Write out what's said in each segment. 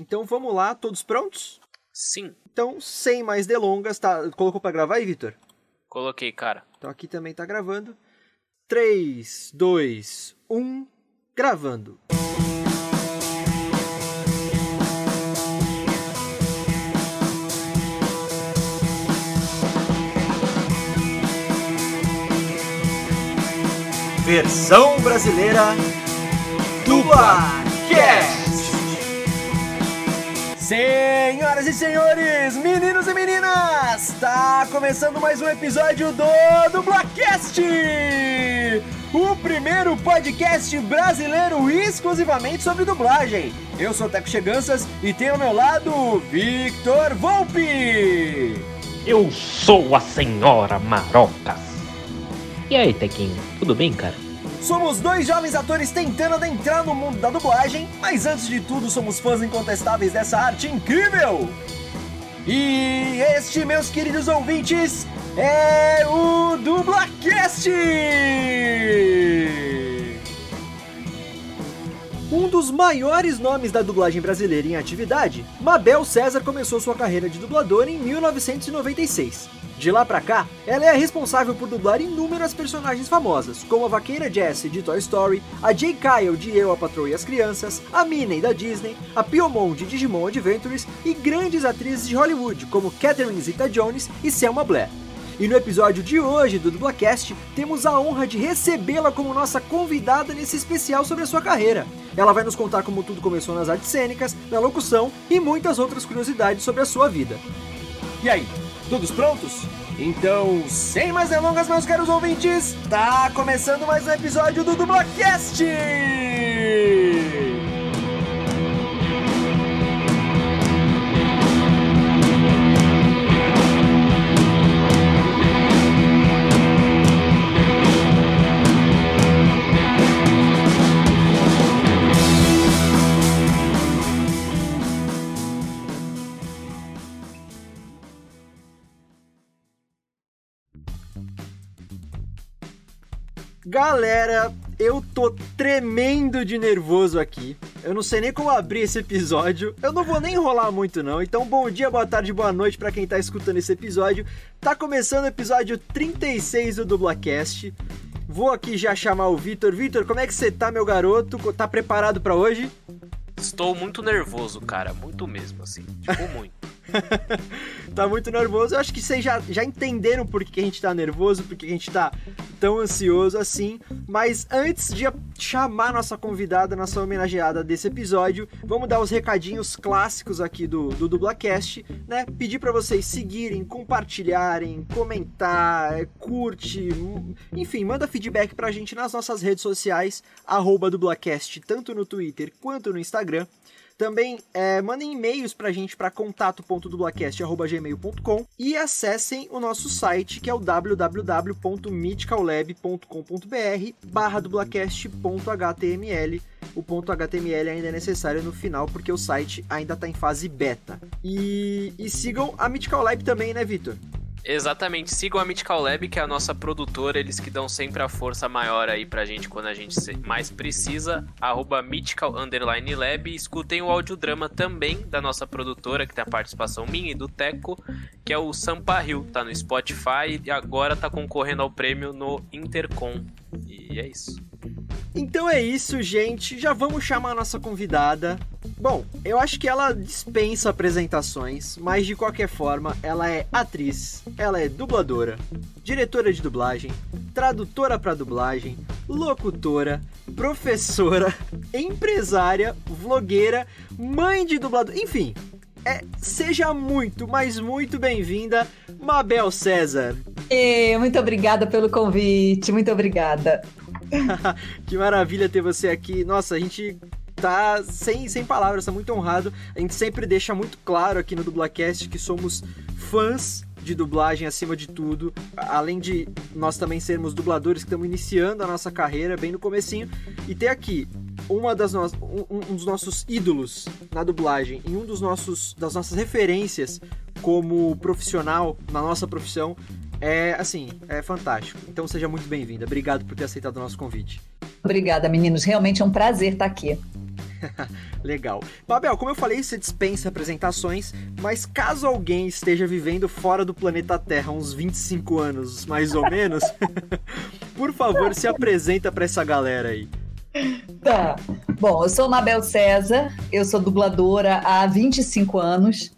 Então vamos lá, todos prontos? Sim. Então, sem mais delongas, tá? Colocou para gravar aí, Vitor? Coloquei, cara. Então aqui também tá gravando. 3, 2, 1, gravando. Versão brasileira Dublacast. Senhoras e senhores, meninos e meninas, está começando mais um episódio do Dublacast, o primeiro podcast brasileiro exclusivamente sobre dublagem. Eu sou o Teco Cheganças e tenho ao meu lado Victor Volpe. Eu sou a senhora Marocas. E aí, Tequinho, tudo bem, cara? Somos dois jovens atores tentando adentrar no mundo da dublagem, mas antes de tudo somos fãs incontestáveis dessa arte incrível! E este, meus queridos ouvintes, é o Dublacast! Um dos maiores nomes da dublagem brasileira em atividade, Mabel César começou sua carreira de dubladora em 1996. De lá pra cá, ela é responsável por dublar inúmeras personagens famosas, como a vaqueira Jessie de Toy Story, a Jay Kyle de Eu, a Patroa e as Crianças, a Minnie da Disney, a Piomon de Digimon Adventures e grandes atrizes de Hollywood, como Catherine Zeta-Jones e Selma Blair. E no episódio de hoje do Dublacast, temos a honra de recebê-la como nossa convidada nesse especial sobre a sua carreira. Ela vai nos contar como tudo começou nas artes cênicas, na locução e muitas outras curiosidades sobre a sua vida. E aí, todos prontos? Então, sem mais delongas, meus caros ouvintes, tá começando mais um episódio do Dublacast! Galera, eu tô tremendo de nervoso aqui. Eu não sei nem como abrir esse episódio. Eu não vou nem enrolar muito não. Então, bom dia, boa tarde, boa noite para quem tá escutando esse episódio. Tá começando o episódio 36 do Dublacast. Vou aqui já chamar o Vitor. Vitor, como é que você tá, meu garoto? Tá preparado para hoje? Estou muito nervoso, cara. Muito mesmo, assim. Tipo, muito. tá muito nervoso. Eu acho que vocês já, já entenderam por que a gente tá nervoso, por que a gente tá tão ansioso assim. Mas antes de chamar nossa convidada, nossa homenageada desse episódio, vamos dar os recadinhos clássicos aqui do, do Dublacast, né? Pedir para vocês seguirem, compartilharem, comentar, curte, enfim, manda feedback pra gente nas nossas redes sociais, arroba Dublacast, tanto no Twitter quanto no Instagram. Também é, mandem e-mails pra gente para contato.dublacast.gmail.com e acessem o nosso site que é o www.mythicallab.com.br barra dublacast.html. O ponto .html ainda é necessário no final porque o site ainda está em fase beta. E, e sigam a Mythical Lab também, né, Vitor? Exatamente, sigam a Mythical Lab, que é a nossa produtora, eles que dão sempre a força maior aí pra gente quando a gente mais precisa. Arroba Mythical Underline Lab. Escutem o audiodrama também da nossa produtora, que tem a participação minha e do Teco, que é o Sampa Hill. Tá no Spotify e agora tá concorrendo ao prêmio no Intercom. E é isso. Então é isso, gente. Já vamos chamar a nossa convidada. Bom, eu acho que ela dispensa apresentações, mas de qualquer forma, ela é atriz, ela é dubladora, diretora de dublagem, tradutora para dublagem, locutora, professora, empresária, vlogueira, mãe de dublador, enfim. É, seja muito, mas muito bem-vinda, Mabel César. E, muito obrigada pelo convite, muito obrigada. que maravilha ter você aqui. Nossa, a gente tá sem, sem palavras, tá muito honrado. A gente sempre deixa muito claro aqui no Dublacast que somos fãs de dublagem acima de tudo, além de nós também sermos dubladores que estamos iniciando a nossa carreira bem no comecinho. E ter aqui uma das no... um, dos nossos ídolos na dublagem e um dos nossos das nossas referências como profissional na nossa profissão é assim, é fantástico. Então seja muito bem-vinda. Obrigado por ter aceitado o nosso convite. Obrigada, meninos. Realmente é um prazer estar aqui. Legal. Babel, como eu falei, você dispensa apresentações, mas caso alguém esteja vivendo fora do planeta Terra uns 25 anos, mais ou menos, por favor, se apresenta para essa galera aí. Tá. Bom, eu sou Mabel César, eu sou dubladora há 25 anos.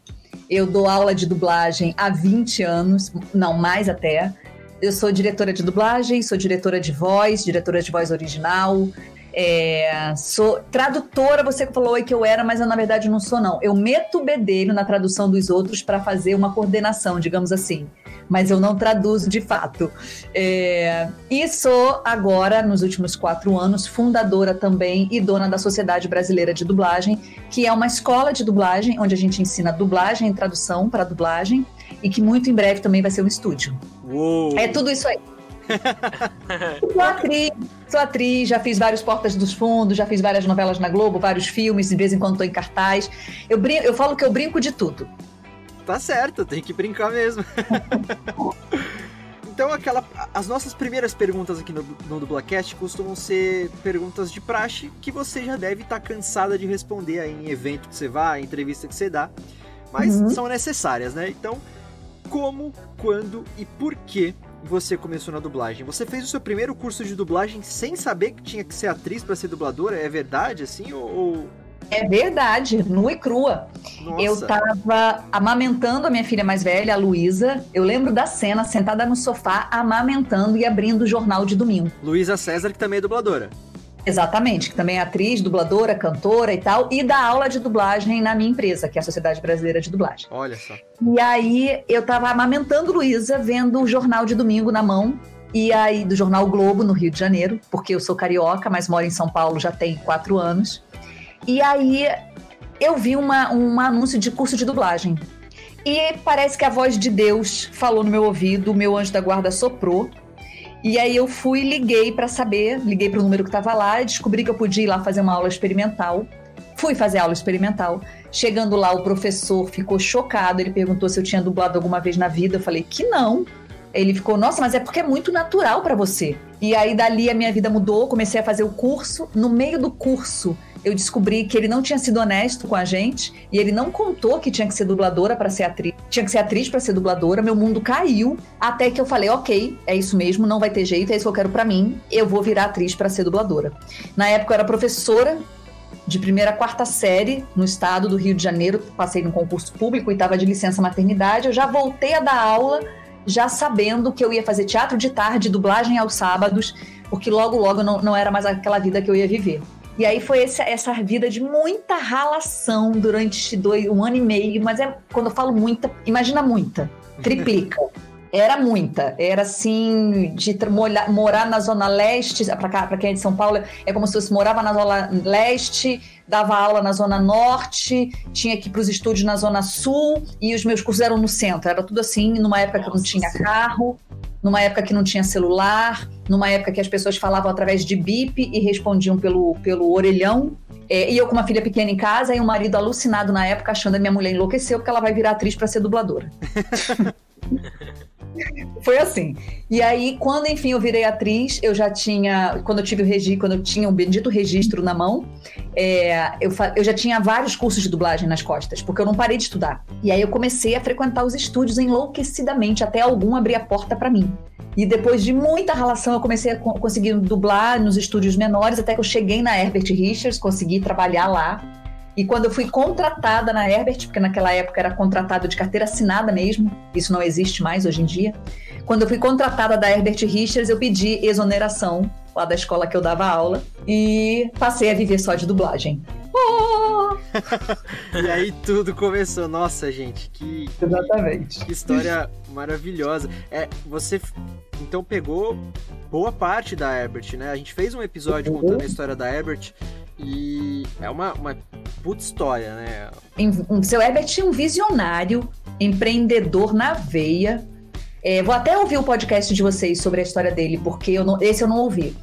Eu dou aula de dublagem há 20 anos, não mais até. Eu sou diretora de dublagem, sou diretora de voz, diretora de voz original, é, sou tradutora, você falou que eu era, mas eu na verdade não sou, não. Eu meto o bedelho na tradução dos outros para fazer uma coordenação, digamos assim. Mas eu não traduzo de fato. É, e sou agora, nos últimos quatro anos, fundadora também e dona da Sociedade Brasileira de Dublagem, que é uma escola de dublagem onde a gente ensina dublagem e tradução para dublagem e que muito em breve também vai ser um estúdio. Uou. É tudo isso aí. sou atriz, sou atriz, já fiz vários Portas dos Fundos, já fiz várias novelas na Globo, vários filmes, de vez em quando estou em cartaz. Eu, brinco, eu falo que eu brinco de tudo. Tá certo, tem que brincar mesmo. então, aquela, as nossas primeiras perguntas aqui no, no Dublacast costumam ser perguntas de praxe que você já deve estar tá cansada de responder aí em evento que você vai, em entrevista que você dá, mas uhum. são necessárias, né? Então, como, quando e por que você começou na dublagem? Você fez o seu primeiro curso de dublagem sem saber que tinha que ser atriz para ser dubladora? É verdade, assim? Ou, É verdade, nua e crua. Nossa. Eu tava amamentando a minha filha mais velha, a Luísa. Eu lembro da cena, sentada no sofá, amamentando e abrindo o jornal de domingo. Luísa César, que também é dubladora. Exatamente, que também é atriz, dubladora, cantora e tal, e dá aula de dublagem na minha empresa, que é a Sociedade Brasileira de Dublagem. Olha só. E aí eu tava amamentando Luísa, vendo o jornal de domingo na mão, e aí do jornal Globo, no Rio de Janeiro, porque eu sou carioca, mas moro em São Paulo já tem quatro anos. E aí eu vi uma, um anúncio de curso de dublagem. E parece que a voz de Deus falou no meu ouvido, o meu anjo da guarda soprou. E aí eu fui liguei para saber, liguei para o número que estava lá descobri que eu podia ir lá fazer uma aula experimental. Fui fazer aula experimental. Chegando lá, o professor ficou chocado. Ele perguntou se eu tinha dublado alguma vez na vida. Eu falei que não. Ele ficou, nossa, mas é porque é muito natural para você. E aí dali a minha vida mudou, comecei a fazer o curso. No meio do curso, eu descobri que ele não tinha sido honesto com a gente e ele não contou que tinha que ser dubladora para ser atriz. Tinha que ser atriz para ser dubladora. Meu mundo caiu até que eu falei, ok, é isso mesmo, não vai ter jeito, é isso que eu quero para mim. Eu vou virar atriz para ser dubladora. Na época eu era professora de primeira a quarta série no estado do Rio de Janeiro. Passei no concurso público e estava de licença maternidade. Eu já voltei a dar aula já sabendo que eu ia fazer teatro de tarde, dublagem aos sábados, porque logo, logo não, não era mais aquela vida que eu ia viver. E aí foi essa, essa vida de muita ralação durante dois, um ano e meio, mas é quando eu falo muita, imagina muita, triplica. Era muita, era assim, de morar, morar na Zona Leste, para quem é de São Paulo, é como se você morava na Zona Leste, dava aula na Zona Norte, tinha que ir para os estúdios na Zona Sul, e os meus cursos eram no centro, era tudo assim, numa época que eu não tinha carro numa época que não tinha celular, numa época que as pessoas falavam através de bip e respondiam pelo, pelo orelhão. É, e eu com uma filha pequena em casa e um marido alucinado na época, achando que minha mulher enlouqueceu porque ela vai virar atriz para ser dubladora. Foi assim. E aí, quando enfim eu virei atriz, eu já tinha, quando eu tive o registro, quando eu tinha um bendito registro na mão, é, eu, eu já tinha vários cursos de dublagem nas costas, porque eu não parei de estudar. E aí eu comecei a frequentar os estúdios enlouquecidamente, até algum abrir a porta para mim. E depois de muita relação, eu comecei a conseguir dublar nos estúdios menores, até que eu cheguei na Herbert Richards, consegui trabalhar lá. E quando eu fui contratada na Herbert, porque naquela época era contratado de carteira assinada mesmo, isso não existe mais hoje em dia. Quando eu fui contratada da Herbert Richards, eu pedi exoneração lá da escola que eu dava aula e passei a viver só de dublagem. Oh! e aí tudo começou. Nossa, gente, que, Exatamente. que história maravilhosa. É, você então pegou boa parte da Herbert, né? A gente fez um episódio uhum. contando a história da Herbert e é uma, uma puta história, né? O seu Herbert é um visionário, empreendedor na veia. É, vou até ouvir o podcast de vocês sobre a história dele, porque eu não, esse eu não ouvi.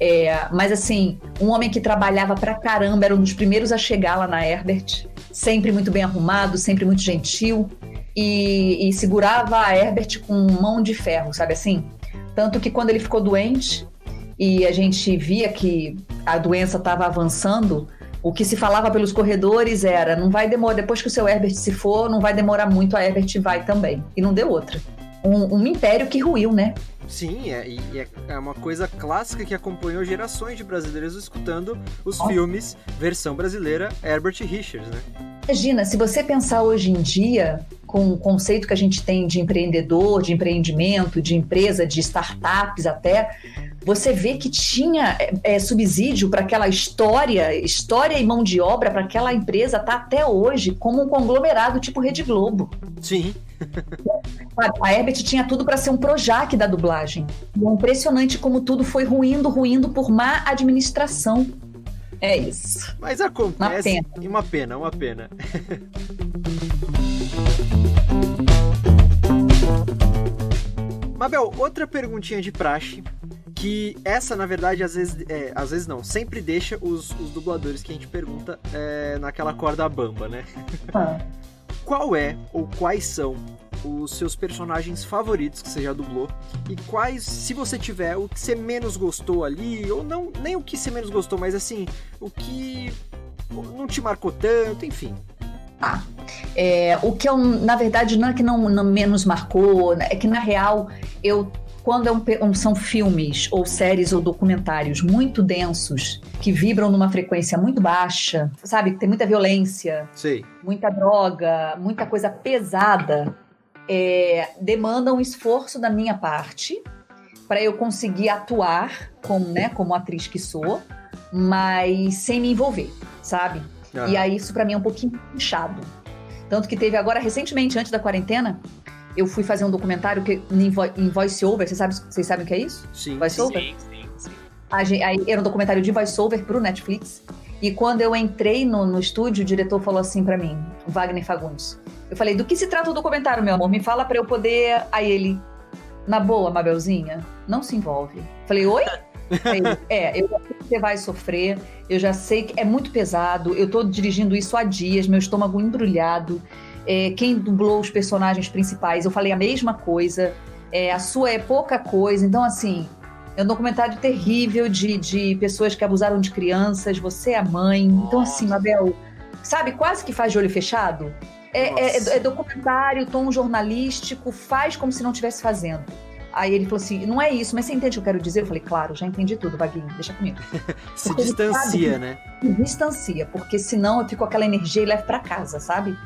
É, mas assim, um homem que trabalhava pra caramba, era um dos primeiros a chegar lá na Herbert, sempre muito bem arrumado, sempre muito gentil, e, e segurava a Herbert com mão de ferro, sabe assim? Tanto que quando ele ficou doente, e a gente via que a doença estava avançando, O que se falava pelos corredores era: não vai demorar, depois que o seu Herbert se for, não vai demorar muito, a Herbert vai também. E não deu outra. Um, um império que ruiu, né? Sim, é, e é, é uma coisa clássica que acompanhou gerações de brasileiros escutando os filmes versão brasileira Herbert Richards, né? Imagina, se você pensar hoje em dia, com o conceito que a gente tem de empreendedor, de empreendimento, de empresa, de startups até, você vê que tinha é, subsídio para aquela história, história e mão de obra para aquela empresa tá até hoje como um conglomerado tipo Rede Globo. Sim. A Herbert tinha tudo para ser um Projac da dublagem. E é impressionante como tudo foi ruindo, ruindo por má administração. É isso. Mas acontece. Uma pena. Uma pena, uma pena. Mabel, outra perguntinha de praxe que essa, na verdade, às vezes, é, às vezes não, sempre deixa os, os dubladores que a gente pergunta é, naquela corda bamba, né? Ah. Qual é ou quais são os seus personagens favoritos que você já dublou e quais, se você tiver, o que você menos gostou ali, ou não, nem o que você menos gostou, mas assim, o que não te marcou tanto, enfim. Ah, é, o que eu, na verdade, não é que não, não menos marcou, é que na real eu quando é um, são filmes ou séries ou documentários muito densos, que vibram numa frequência muito baixa, sabe? Tem muita violência, Sim. muita droga, muita coisa pesada, é, demanda um esforço da minha parte para eu conseguir atuar como, né, como atriz que sou, mas sem me envolver, sabe? Ah. E aí isso para mim é um pouquinho puxado. Tanto que teve agora recentemente, antes da quarentena, eu fui fazer um documentário que, em, vo, em voice-over. Vocês sabem, vocês sabem o que é isso? Sim. Voice-over? Sim, sim, sim. Aí, era um documentário de voice-over pro Netflix. E quando eu entrei no, no estúdio, o diretor falou assim para mim, Wagner Fagundes. Eu falei, do que se trata o documentário, meu amor? Me fala para eu poder... Aí ele, na boa, Mabelzinha, não se envolve. Falei, oi? É, eu já sei que você vai sofrer, eu já sei que é muito pesado, eu tô dirigindo isso há dias, meu estômago embrulhado é, quem dublou os personagens principais, eu falei a mesma coisa. É, a sua é pouca coisa. Então, assim, é um documentário terrível de, de pessoas que abusaram de crianças. Você é mãe. Então, assim, Mabel, sabe, quase que faz de olho fechado. É, é, é, é, documentário, tom jornalístico, faz como se não estivesse fazendo. Aí ele falou assim: não é isso, mas você entende o que eu quero dizer? Eu falei, claro, já entendi tudo, Vaguinho, deixa comigo. se porque distancia, né? Se distancia, porque senão eu fico com aquela energia e levo para casa, sabe?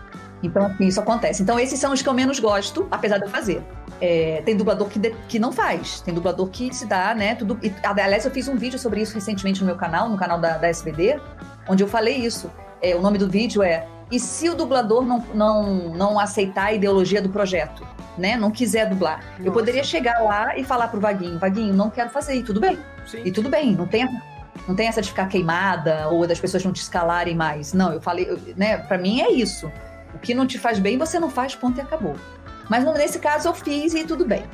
Então, assim, isso acontece. Então, esses são os que eu menos gosto, apesar de eu fazer. É, tem dublador que, de, que não faz, tem dublador que se dá, né? Tudo, e, aliás, eu fiz um vídeo sobre isso recentemente no meu canal, no canal da, da SBD, onde eu falei isso. É, o nome do vídeo é E se o dublador não, não, não aceitar a ideologia do projeto? Né? Não quiser dublar. Nossa. Eu poderia chegar lá e falar pro Vaguinho, Vaguinho, não quero fazer, e tudo bem. Sim. E tudo bem, não tem, não tem essa de ficar queimada ou das pessoas não te escalarem mais. Não, eu falei, eu, né? Para mim é isso. O que não te faz bem, você não faz, ponto e acabou. Mas nesse caso eu fiz e tudo bem.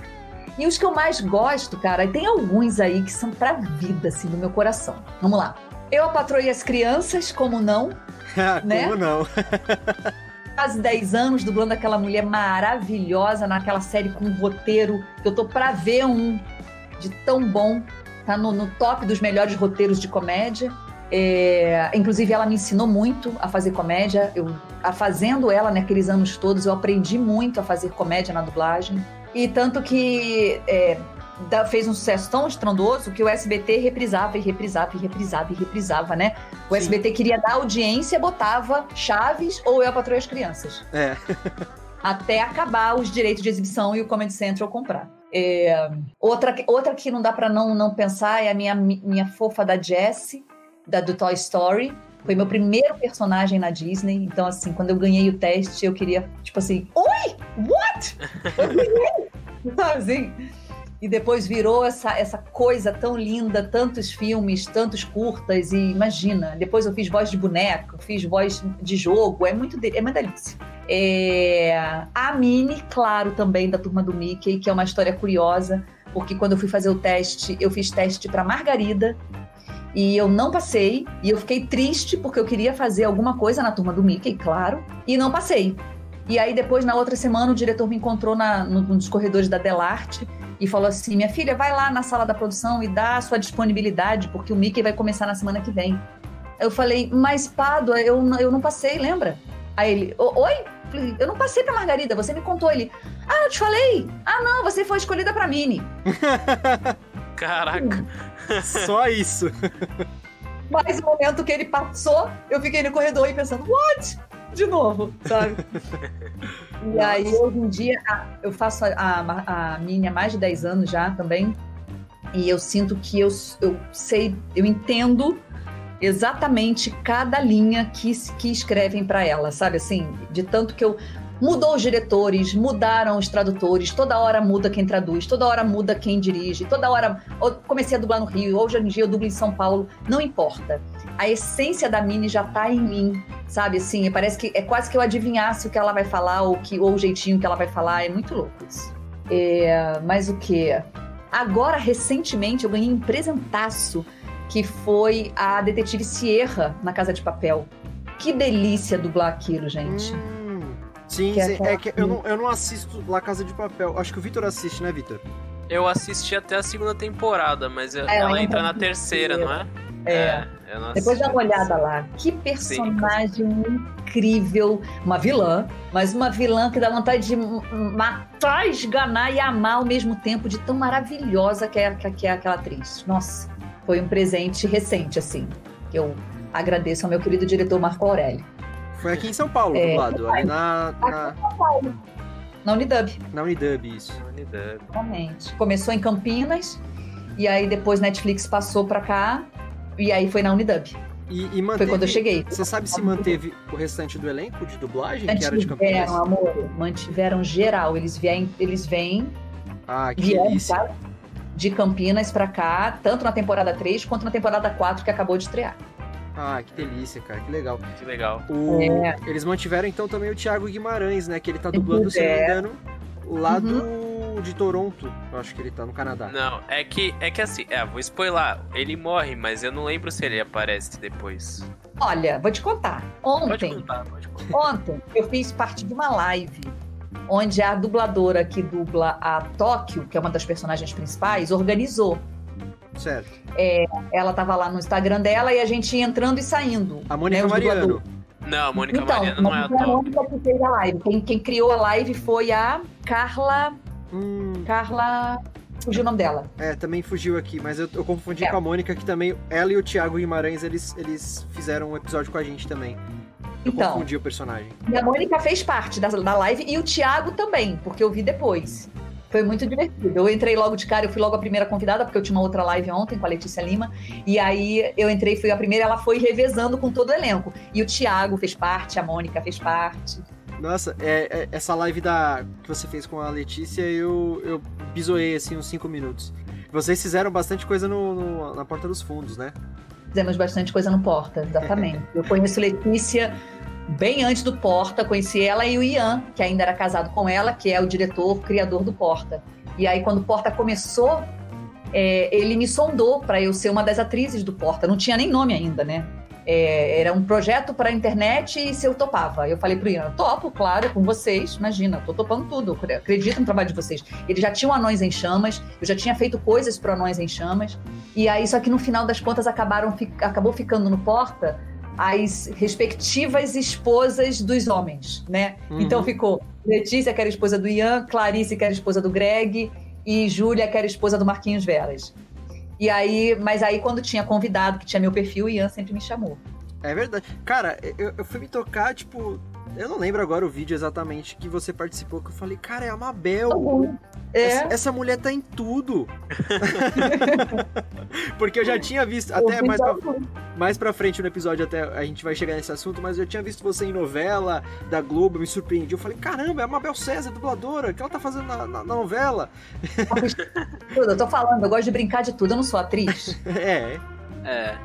E os que eu mais gosto, cara, tem alguns aí que são pra vida, assim, do meu coração. Vamos lá. Eu apatroei as crianças, como não? né? Como não? Quase 10 anos dublando aquela mulher maravilhosa naquela série com um roteiro que eu tô pra ver um de tão bom. Tá no, no top dos melhores roteiros de comédia. É, inclusive, ela me ensinou muito a fazer comédia. Eu, a fazendo ela naqueles anos todos, eu aprendi muito a fazer comédia na dublagem. E tanto que é, fez um sucesso tão estrondoso que o SBT reprisava e reprisava e reprisava e reprisava, né? O Sim. SBT queria dar audiência, botava Chaves ou Eu Patroa as Crianças. É. até acabar os direitos de exibição e o Comedy Central comprar. É, outra, outra que não dá para não, não pensar é a minha, minha fofa da Jessie, da, do Toy Story. Foi meu primeiro personagem na Disney. Então, assim, quando eu ganhei o teste, eu queria, tipo assim, Oi! What? Eu ganhei! assim. E depois virou essa, essa coisa tão linda, tantos filmes, tantos curtas, e imagina, depois eu fiz voz de boneco, fiz voz de jogo, é muito é uma delícia. É, a Minnie, claro, também da turma do Mickey, que é uma história curiosa, porque quando eu fui fazer o teste, eu fiz teste para Margarida, e eu não passei, e eu fiquei triste porque eu queria fazer alguma coisa na turma do Mickey, claro, e não passei. E aí depois, na outra semana, o diretor me encontrou na, no, nos corredores da Delarte e falou assim: minha filha, vai lá na sala da produção e dá a sua disponibilidade, porque o Mickey vai começar na semana que vem. Eu falei, mas Pádua, eu, eu não passei, lembra? Aí ele, "O- oi? Eu não passei pra Margarida, você me contou. Ele, ah, eu te falei. Ah, não, você foi escolhida pra Mini. Caraca. Só isso. Mas o momento que ele passou, eu fiquei no corredor e pensando, what? De novo, sabe? e aí, hoje em dia, eu faço a, a, a Mini há mais de 10 anos já também. E eu sinto que eu, eu sei, eu entendo exatamente cada linha que, que escrevem para ela, sabe? Assim, de tanto que eu. Mudou os diretores, mudaram os tradutores, toda hora muda quem traduz, toda hora muda quem dirige, toda hora. Comecei a dublar no Rio, hoje em dia eu dublo em São Paulo, não importa. A essência da Mini já tá em mim, sabe? Assim, parece que é quase que eu adivinhasse o que ela vai falar ou, que, ou o jeitinho que ela vai falar, é muito louco isso. É, mas o que? Agora, recentemente, eu ganhei um presentaço que foi a detetive Sierra na Casa de Papel. Que delícia dublar aquilo, gente. Hum, sim, Que é sim. aquela É que eu não, eu não assisto La Casa de Papel. Acho que o Vitor assiste, né, Vitor? Eu assisti até a segunda temporada, mas É, ela entra na terceira, não é? É. eu não Depois dá uma a olhada lá. Que personagem incrível. Uma vilã, mas uma vilã que dá vontade de matar, esganar e amar ao mesmo tempo, de tão maravilhosa que é, que é aquela atriz. Nossa, foi um presente recente, assim. que Eu agradeço ao meu querido diretor Marco Aurélio. Foi aqui em São Paulo, É, do lado, ali na, na, Na Unidub, na Unidub, isso. Unidub. realmente. Começou em Campinas, e aí depois Netflix passou pra cá, e aí foi na Unidub. E, e Foi manteve... quando eu cheguei. Você sabe se manteve o restante do elenco de dublagem, que era de Campinas? Mantiveram, amor, mantiveram geral. Eles vêm, eles vêm Ah, que vieram delícia. de Campinas pra cá, tanto na temporada 3 quanto na temporada 4 que acabou de estrear. Ah, que delícia, cara, que legal. Que legal. O- É. Eles mantiveram então também o Thiago Guimarães, né? Que ele tá dublando, se eu não me É. engano, lá Uhum. do... de Toronto. Eu acho que ele tá no Canadá. Não, é que, é que assim, é, vou spoiler. Ele morre, mas eu não lembro se ele aparece depois. Olha, vou te contar. Pode Ontem, contar, pode contar. ontem eu fiz parte de uma live onde a dubladora que dubla a Tóquio, que é uma das personagens principais, organizou. Certo. Ela tava lá no Instagram dela e a gente ia entrando e saindo. A Mônica né, Mariano. dubladores. Não, a Mônica Então, Mariana não é a a. Mônica que fez a live. Quem, quem criou a live foi a Carla. Hum, Carla. Fugiu o nome dela. é, também fugiu aqui, mas eu, eu confundi É. com a Mônica, que também, ela e o Thiago Guimarães, eles, eles fizeram um episódio com a gente também. Eu Então, confundi o personagem. E a Mônica fez parte da, da live e o Thiago também, porque eu vi depois. Foi muito divertido. Eu entrei logo de cara, eu fui logo a primeira convidada, porque eu tinha uma outra live ontem com a Letícia Lima. E aí eu entrei, fui a primeira, ela foi revezando com todo o elenco. E o Thiago fez parte, a Mônica fez parte. Nossa, é, é- essa live da, que você fez com a Letícia, eu, eu bisoei, assim, uns 5 minutos. Vocês fizeram bastante coisa no, no- na Porta dos Fundos, né? Fizemos bastante coisa no Porta, exatamente. Eu conheço Letícia bem antes do Porta, conheci ela e o Ian, que ainda era casado com ela, que é o diretor, criador do Porta. E aí, quando o Porta começou, é, ele me sondou para eu ser uma das atrizes do Porta. Não tinha nem nome ainda, né? É, era um projeto para a internet e se eu topava. Eu falei pro Ian, topo, claro, com vocês. Imagina, tô topando tudo. Acredito no trabalho de vocês. Ele já tinha o Anões em Chamas, eu já tinha feito coisas pro Anões em Chamas. E aí, só que no final das contas, acabaram, acabou ficando no Porta as respectivas esposas dos homens, né? Uhum. Então ficou Letícia, que era esposa do Ian, Clarice, que era esposa do Greg, e Júlia, que era esposa do Marquinhos Veras. E aí, mas aí quando tinha convidado, que tinha meu perfil, o Ian sempre me chamou. É verdade. Cara, eu, eu fui me tocar, tipo. Eu não lembro agora o vídeo exatamente que você participou, que eu falei, cara, é a Mabel. Essa, É, essa mulher tá em tudo. Porque eu já tinha visto, até mais pra, mais pra frente no episódio, até a gente vai chegar nesse assunto, mas eu tinha visto você em novela da Globo, me surpreendi. Eu falei, caramba, é a Mabel César, dubladora, o que ela tá fazendo na, na- na novela? tudo. Eu tô falando, eu gosto de brincar de tudo, eu não sou atriz. É, É.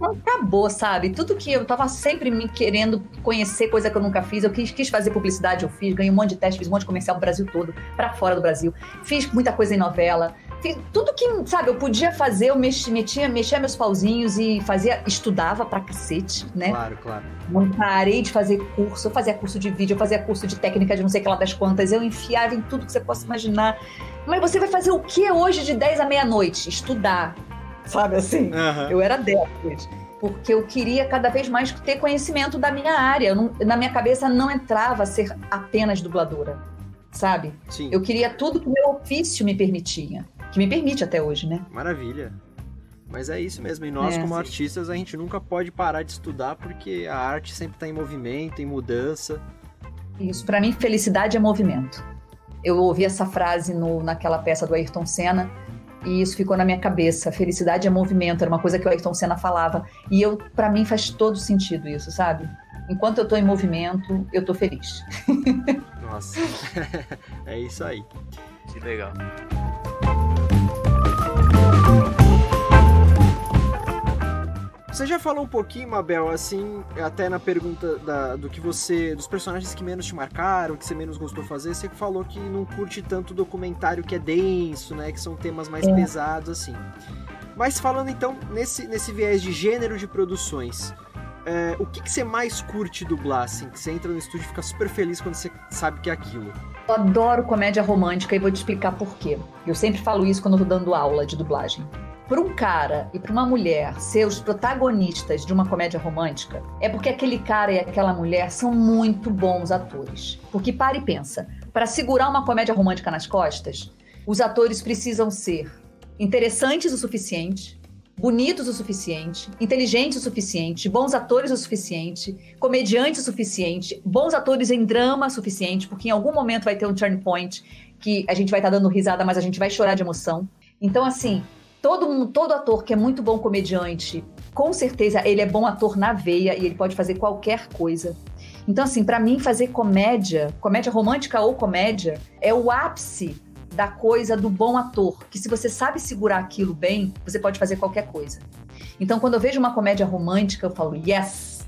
Acabou, sabe? Tudo que eu tava sempre me querendo conhecer, coisa que eu nunca fiz. Eu quis, quis fazer publicidade, eu fiz, ganhei um monte de teste, fiz um monte de comercial no Brasil todo, pra fora do Brasil. Fiz muita coisa em novela. Fiz tudo que, sabe, eu podia fazer, eu mexi, metia, mexia meus pauzinhos e fazia, estudava pra cacete, né? claro, claro. Não parei de fazer curso, eu fazia curso de vídeo, eu fazia curso de técnica de não sei que lá das quantas, eu enfiava em tudo que você possa imaginar. Mas você vai fazer o que hoje de 10 à meia-noite? Estudar. Sabe assim? Aham. Eu era dessas. porque eu queria cada vez mais ter conhecimento da minha área. Não, na minha cabeça não entrava ser apenas dubladora, sabe? Sim. Eu queria tudo que o meu ofício me permitia, que me permite até hoje, né? Maravilha. Mas é isso mesmo. E nós, É, como sim. artistas, a gente nunca pode parar de estudar porque a arte sempre está em movimento, em mudança. Isso, para mim, felicidade é movimento. Eu ouvi essa frase no, naquela peça do Ayrton Senna e isso ficou na minha cabeça. Felicidade é movimento, era uma coisa que o Ayrton Senna falava. E eu, para mim, faz todo sentido isso, sabe? Enquanto eu tô em movimento, eu tô feliz. Nossa. é isso aí. Que legal. Você já falou um pouquinho, Mabel, assim, até na pergunta da- do que você. dos personagens que menos te marcaram, que você menos gostou fazer, você falou que não curte tanto documentário que é denso, né? Que são temas mais É. pesados, assim. Mas falando então nesse, nesse viés de gênero de produções, é, o que, que você mais curte dublar, assim? Que você entra no estúdio e fica super feliz quando você sabe que é aquilo. Eu adoro comédia romântica e vou te explicar por quê. Eu sempre falo isso quando eu tô dando aula de dublagem. Para um cara e para uma mulher ser os protagonistas de uma comédia romântica, é porque aquele cara e aquela mulher são muito bons atores. Porque para e pensa, para segurar uma comédia romântica nas costas, os atores precisam ser interessantes o suficiente, bonitos o suficiente, inteligentes o suficiente, bons atores o suficiente, comediantes o suficiente, bons atores em drama o suficiente, porque em algum momento vai ter um turn point que a gente vai estar dando risada, mas a gente vai chorar de emoção. Então, assim, todo, mundo- todo ator que é muito bom comediante, com certeza ele é bom ator na veia e ele pode fazer qualquer coisa. Então, assim, pra mim, fazer comédia, comédia romântica ou comédia, é o ápice da coisa do bom ator, que se você sabe segurar aquilo bem, você pode fazer qualquer coisa. Então, quando eu vejo uma comédia romântica, eu falo, yes!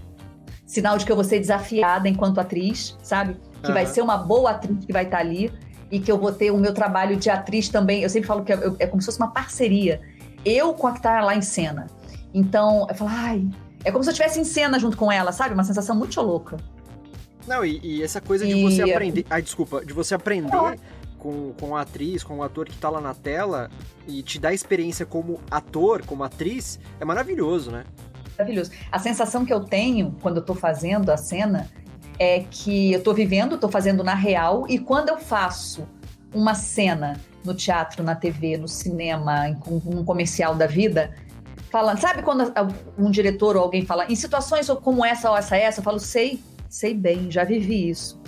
Sinal de que eu vou ser desafiada enquanto atriz, sabe? Que vai Aham. ser uma boa atriz que vai estar ali e que eu vou ter o meu trabalho de atriz também. Eu sempre falo que é, é como se fosse uma parceria. Eu com a que tá lá em cena. Então, eu falo, ai, é como se eu estivesse em cena junto com ela, sabe? Uma sensação muito louca. Não, e, e essa coisa de E- você aprender. Ah, desculpa, de você aprender com, com a atriz, com o ator que tá lá na tela e te dar experiência como ator, como atriz, é maravilhoso, né? Maravilhoso. A sensação que eu tenho quando eu tô fazendo a cena é que eu tô vivendo, tô fazendo na real, e quando eu faço uma cena no teatro, na TV, no cinema, em um um comercial da vida, falando, sabe quando um diretor ou alguém fala, em situações como essa ou essa, essa, eu falo, sei, sei bem, já vivi isso.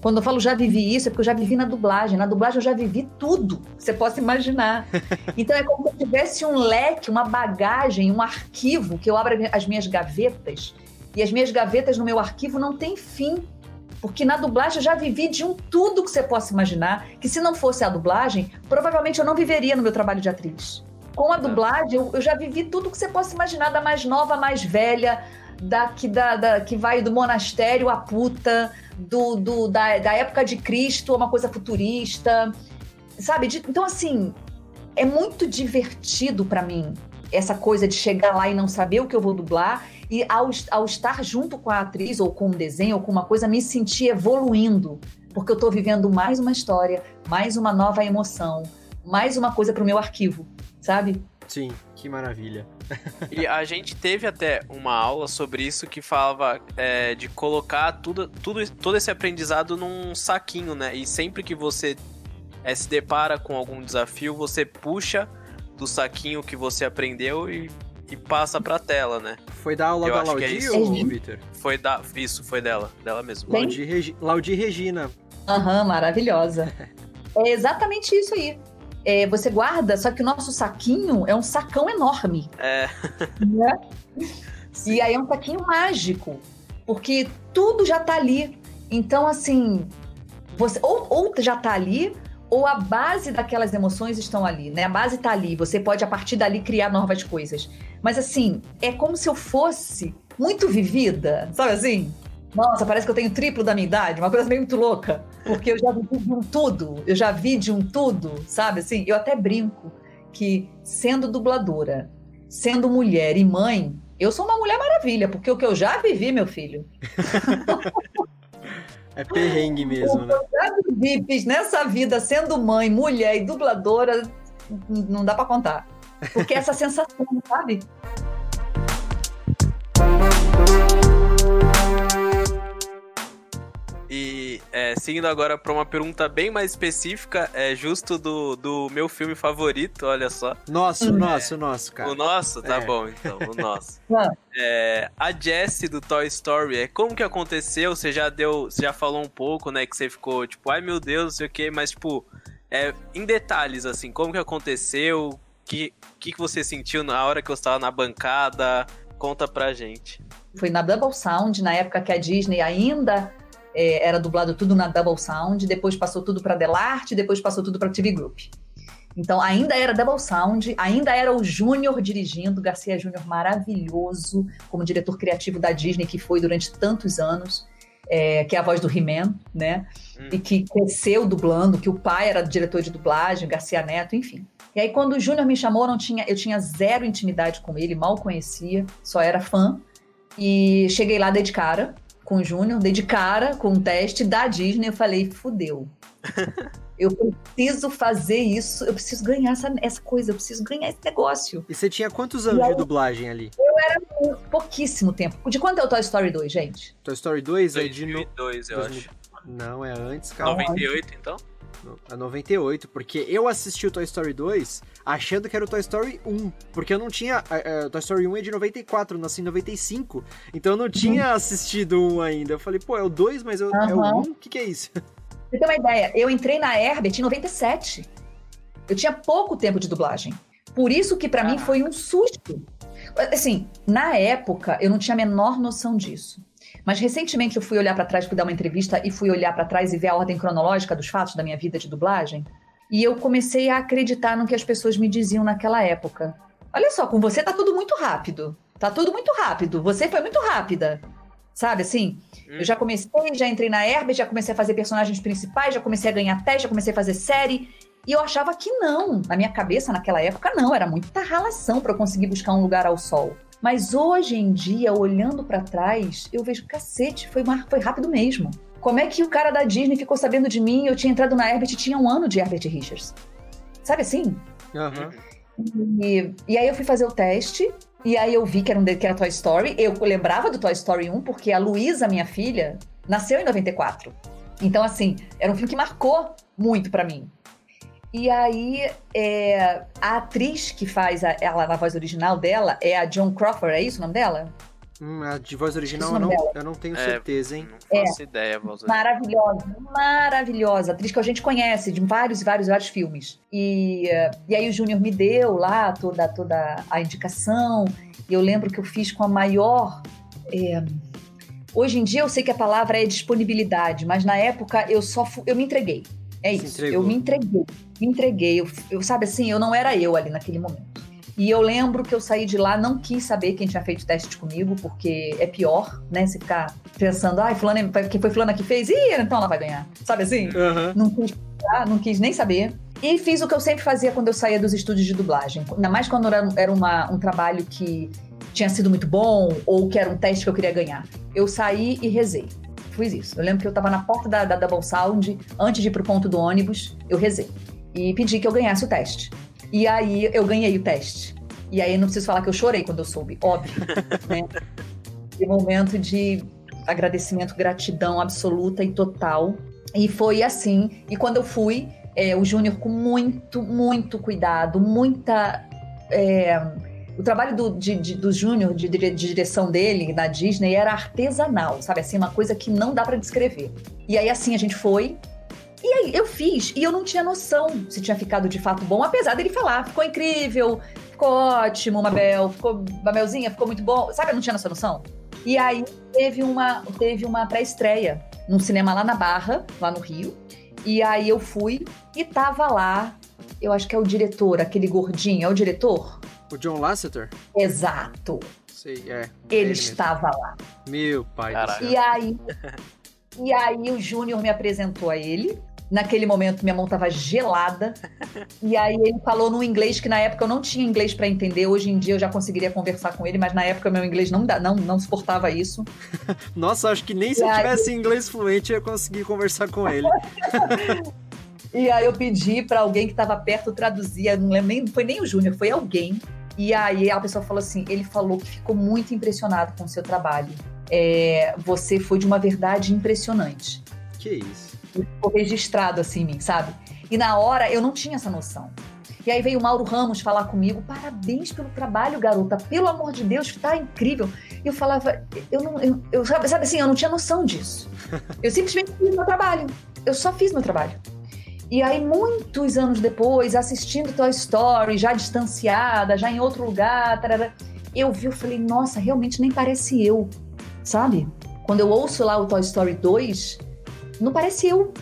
Quando eu falo já vivi isso, é porque eu já vivi na dublagem. Na dublagem eu já vivi tudo que você possa imaginar. Então é como se eu tivesse um leque, uma bagagem, um arquivo que eu abro as minhas gavetas e as minhas gavetas no meu arquivo não tem fim. Porque na dublagem eu já vivi de um tudo que você possa imaginar, que se não fosse a dublagem, provavelmente eu não viveria no meu trabalho de atriz. Com a dublagem, eu, eu já vivi tudo que você possa imaginar, da mais nova à mais velha, da que, da, da- que vai do monastério à puta, do, do- da, da época de Cristo a uma coisa futurista, sabe? De- então, assim, é muito divertido pra mim essa coisa de chegar lá e não saber o que eu vou dublar e ao, ao estar junto com a atriz ou com um desenho ou com uma coisa me sentir evoluindo porque eu tô vivendo mais uma história mais uma nova emoção mais uma coisa pro meu arquivo sabe Sim, que maravilha. E a gente teve até uma aula sobre isso que falava é, de colocar tudo, tudo, todo esse aprendizado num saquinho, né? E sempre que você é, se depara com algum desafio, você puxa do saquinho que você aprendeu e, e passa pra tela, né? Foi da aula Eu da é Laudi isso. ou É. Vitor? Foi da. Isso, foi dela, dela mesmo. Bem- Laudi, Regi... Laudi Regina. Aham, maravilhosa. É exatamente isso aí. É, você guarda, só que o nosso saquinho é um sacão enorme. É. Né? E aí é um saquinho mágico, porque tudo já tá ali. Então, assim, você ou, ou já tá ali, ou a base daquelas emoções estão ali, né? A base tá ali, você pode a partir dali criar novas coisas. Mas assim, é como se eu fosse muito vivida, sabe assim? Nossa, parece que eu tenho triplo da minha idade, uma coisa meio muito louca. Porque eu já vivi de um tudo, eu já vi de um tudo, sabe assim? Eu até brinco que sendo dubladora, sendo mulher e mãe, eu sou uma mulher maravilha, porque o que eu já vivi, meu filho, É perrengue mesmo, né? fiz nessa vida sendo mãe, mulher e dubladora, não dá pra contar. Porque essa sensação, sabe? É, seguindo agora para uma pergunta bem mais específica, é justo do, do meu filme favorito, olha só. Nosso, o nosso, nosso, cara. O nosso? Tá é. bom, então, o nosso. É, a Jessie do Toy Story, é como que aconteceu? Você já deu, você já falou um pouco, né, que você ficou tipo, ai meu Deus, não sei o que, mas tipo, é, em detalhes, assim, como que aconteceu? O que, que, que você sentiu na hora que eu estava na bancada? Conta pra gente. Foi na Double Sound, na época que a Disney ainda é, era dublado tudo na Double Sound, depois passou tudo para Delarte, depois passou tudo para TV Group. Então ainda era Double Sound, ainda era o Júnior dirigindo, Garcia Júnior maravilhoso como diretor criativo da Disney que foi durante tantos anos. É, que é a voz do He-Man, né? Hum. E que cresceu dublando, que o pai era diretor de dublagem, Garcia Neto, enfim. E aí, quando o Júnior me chamou, não tinha, eu tinha zero intimidade com ele, mal conhecia, só era fã. E cheguei lá, dei de cara com o Júnior, dei de cara com um teste da Disney. Eu falei, fudeu. eu preciso fazer isso, eu preciso ganhar essa, essa coisa, eu preciso ganhar esse negócio. E você tinha quantos anos aí, de dublagem ali? Eu era pouquíssimo tempo. De quanto é o Toy Story 2, gente? Toy Story 2 é de... 2002, eu 2000... acho. Não, é antes, cara. 98, então? É 98, porque eu assisti o Toy Story 2 achando que era o Toy Story 1, porque eu não tinha. Uh, Toy Story 1 é de 94, eu nasci em 95, então eu não tinha uhum. assistido um ainda. Eu falei, pô, é o 2, mas eu, uhum. é o 1? O que, que é isso? Você tem uma ideia, eu entrei na Herbert em 97. Eu tinha pouco tempo de dublagem. Por isso que para ah. mim foi um susto. Assim, na época eu não tinha a menor noção disso. Mas recentemente eu fui olhar para trás, fui dar uma entrevista e fui olhar para trás e ver a ordem cronológica dos fatos da minha vida de dublagem. E eu comecei a acreditar no que as pessoas me diziam naquela época. Olha só, com você tá tudo muito rápido. Tá tudo muito rápido. Você foi muito rápida. Sabe assim? Eu já comecei, já entrei na Herbert, já comecei a fazer personagens principais, já comecei a ganhar teste, já comecei a fazer série. E eu achava que não. Na minha cabeça, naquela época, não. Era muita ralação para eu conseguir buscar um lugar ao sol. Mas hoje em dia, olhando para trás, eu vejo, cacete, foi, foi rápido mesmo. Como é que o cara da Disney ficou sabendo de mim? Eu tinha entrado na Herbert e tinha um ano de Herbert Richards. Sabe assim? Uhum. E, e aí eu fui fazer o teste, e aí eu vi que era, um, que era Toy Story. Eu lembrava do Toy Story 1, porque a Luísa, minha filha, nasceu em 94. Então, assim, era um filme que marcou muito para mim. E aí, é, a atriz que faz a, ela na voz original dela é a John Crawford, é isso o nome dela? Hum, a de voz original eu não, eu não tenho é, certeza, hein? Não faço é, ideia, voz Maravilhosa, maravilhosa. Atriz que a gente conhece de vários, vários, vários filmes. E, e aí o Júnior me deu lá toda, toda a indicação. E eu lembro que eu fiz com a maior. É, hoje em dia eu sei que a palavra é disponibilidade, mas na época eu só eu me entreguei. É isso. Eu me entreguei. Me entreguei. Eu, eu, sabe assim, eu não era eu ali naquele momento. E eu lembro que eu saí de lá, não quis saber quem tinha feito teste comigo, porque é pior, né? Você ficar pensando, ai, fulano, que foi fulana que fez, ih, então ela vai ganhar. Sabe assim? Uhum. Não quis não quis nem saber. E fiz o que eu sempre fazia quando eu saía dos estúdios de dublagem. Ainda mais quando era, era uma, um trabalho que tinha sido muito bom ou que era um teste que eu queria ganhar. Eu saí e rezei. Fiz isso. Eu lembro que eu tava na porta da, da Double Sound, antes de ir pro ponto do ônibus, eu rezei. E pedi que eu ganhasse o teste. E aí eu ganhei o teste. E aí não preciso falar que eu chorei quando eu soube, óbvio. né? E momento de agradecimento, gratidão absoluta e total. E foi assim. E quando eu fui, é, o Júnior com muito, muito cuidado, muita. É, o trabalho do, de, de, do Júnior, de, de, direção dele na Disney, era artesanal, sabe? Assim, uma coisa que não dá para descrever. E aí, assim, a gente foi. E aí, eu fiz, e eu não tinha noção se tinha ficado de fato bom, apesar dele falar, ficou incrível, ficou ótimo, Mabel, ficou, Mabelzinha, ficou muito bom. Sabe, eu não tinha essa noção? E aí, teve uma, teve uma pré-estreia num cinema lá na Barra, lá no Rio. E aí eu fui e tava lá, eu acho que é o diretor, aquele gordinho, é o diretor? O John Lasseter? Exato. Sei, é. Ele, ele estava lá. Meu pai céu. E aí, e aí o Júnior me apresentou a ele. Naquele momento minha mão estava gelada. e aí ele falou no inglês que na época eu não tinha inglês para entender. Hoje em dia eu já conseguiria conversar com ele, mas na época meu inglês não não, não suportava isso. Nossa, acho que nem se e eu aí... tivesse inglês fluente eu ia conseguir conversar com ele. e aí eu pedi para alguém que estava perto traduzir, não lembro nem, foi nem o Júnior, foi alguém. E aí a pessoa falou assim: ele falou que ficou muito impressionado com o seu trabalho. É, você foi de uma verdade impressionante. Que isso. Ficou registrado assim em mim, sabe? E na hora eu não tinha essa noção. E aí veio o Mauro Ramos falar comigo: parabéns pelo trabalho, garota, pelo amor de Deus, tá incrível. E eu falava, eu não, eu, eu sabe, sabe assim, eu não tinha noção disso. Eu simplesmente fiz meu trabalho. Eu só fiz meu trabalho. E aí, muitos anos depois, assistindo Toy Story, já distanciada, já em outro lugar, eu vi, eu falei, nossa, realmente nem parece eu, sabe? Quando eu ouço lá o Toy Story 2, não parece eu.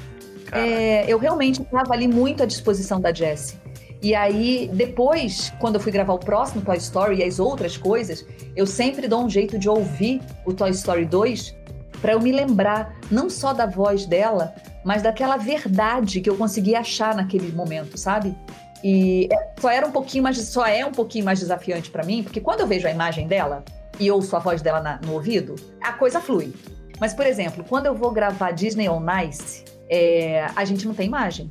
É, eu realmente estava ali muito à disposição da Jessie. E aí, depois, quando eu fui gravar o próximo Toy Story e as outras coisas, eu sempre dou um jeito de ouvir o Toy Story 2 para eu me lembrar não só da voz dela, mas daquela verdade que eu consegui achar naquele momento, sabe? E é, só era um pouquinho mais, só é um pouquinho mais desafiante para mim, porque quando eu vejo a imagem dela e ouço a voz dela na, no ouvido, a coisa flui. Mas, por exemplo, quando eu vou gravar Disney on Ice, é, a gente não tem imagem.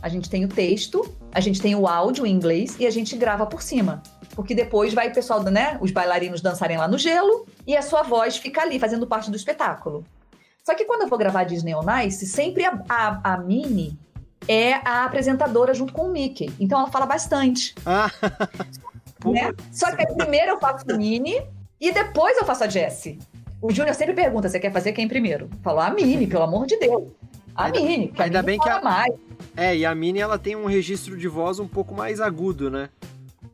A gente tem o texto, a gente tem o áudio em inglês e a gente grava por cima. Porque depois vai o pessoal, né? Os bailarinos dançarem lá no gelo e a sua voz fica ali fazendo parte do espetáculo. Só que quando eu vou gravar Disney on Ice, sempre a, a, a Minnie é a apresentadora junto com o Mickey. Então ela fala bastante. Ah. né? Só que primeiro eu faço a Minnie e depois eu faço a Jessie. O Júnior sempre pergunta: você quer fazer quem primeiro? Falou a Minnie, pelo amor de Deus. A ainda, Minnie, ainda a bem que a, mais. É, e a Minnie ela tem um registro de voz um pouco mais agudo, né?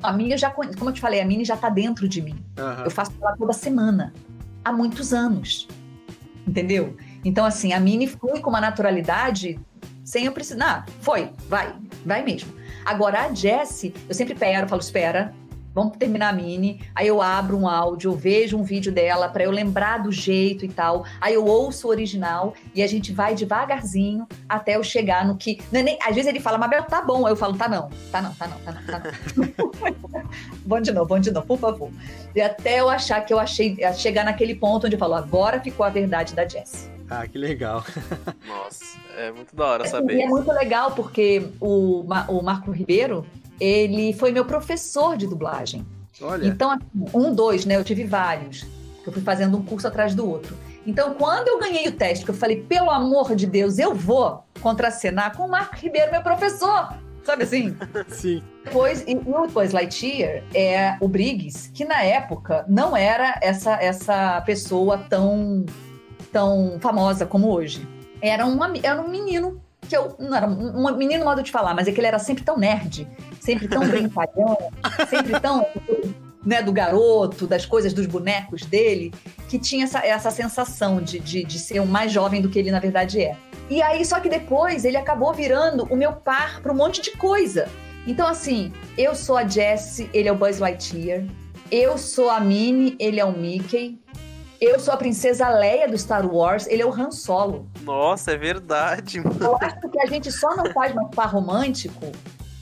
A Minnie já, como eu te falei, a Minnie já tá dentro de mim. Uhum. Eu faço ela toda semana, há muitos anos. Entendeu? Então, assim, a Minnie flui com uma naturalidade sem eu precisar. Ah, foi, vai, vai mesmo. Agora, a Jessie, eu sempre pego, falo, espera, vamos terminar a mini. Aí eu abro um áudio, vejo um vídeo dela para eu lembrar do jeito e tal. Aí eu ouço o original e a gente vai devagarzinho até eu chegar no que. É nem, às vezes ele fala, Mabel, tá bom. Aí eu falo, tá não, tá não, tá não, tá não, tá não. bom de novo, bom de novo, por favor. E até eu achar que eu achei, chegar naquele ponto onde eu falo, agora ficou a verdade da Jessie. Ah, que legal. Nossa, é muito da hora saber. E é muito legal porque o, o Marco Ribeiro, ele foi meu professor de dublagem. Olha. Então, assim, um, dois, né? Eu tive vários. Eu fui fazendo um curso atrás do outro. Então, quando eu ganhei o teste, que eu falei, pelo amor de Deus, eu vou contracenar com o Marco Ribeiro, meu professor. Sabe assim? Sim. Depois, e o Buzz Lightyear é o Briggs, que na época não era essa, essa pessoa tão, tão famosa como hoje. Era, uma, era um menino que eu não era um menino modo de falar, mas é que ele era sempre tão nerd, sempre tão brincalhão, sempre tão né, do garoto, das coisas dos bonecos dele, que tinha essa, essa sensação de, de, de ser um mais jovem do que ele na verdade é. E aí, só que depois ele acabou virando o meu par para um monte de coisa. Então, assim, eu sou a Jessie, ele é o Buzz Lightyear. Eu sou a Minnie, ele é o Mickey. Eu sou a princesa Leia do Star Wars, ele é o Han Solo. Nossa, é verdade. Mano. Eu acho que a gente só não faz mais par romântico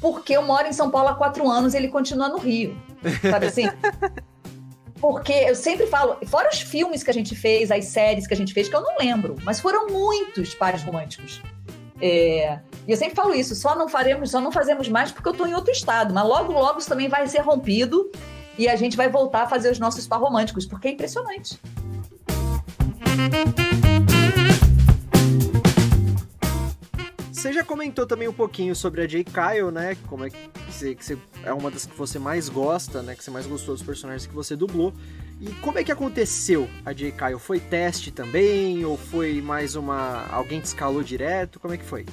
porque eu moro em São Paulo há quatro anos e ele continua no Rio. Sabe assim? Porque eu sempre falo, fora os filmes que a gente fez, as séries que a gente fez, que eu não lembro, mas foram muitos pares românticos. É, e eu sempre falo isso, só não faremos, só não fazemos mais porque eu estou em outro estado, mas logo, logo isso também vai ser rompido e a gente vai voltar a fazer os nossos par românticos, porque é impressionante. Você já comentou também um pouquinho sobre a J. Kyle, né? Como é que você, que você é uma das que você mais gosta, né? Que você mais gostou dos personagens que você dublou. E como é que aconteceu a J. Kyle? Foi teste também? Ou foi mais uma. alguém te escalou direto? Como é que foi?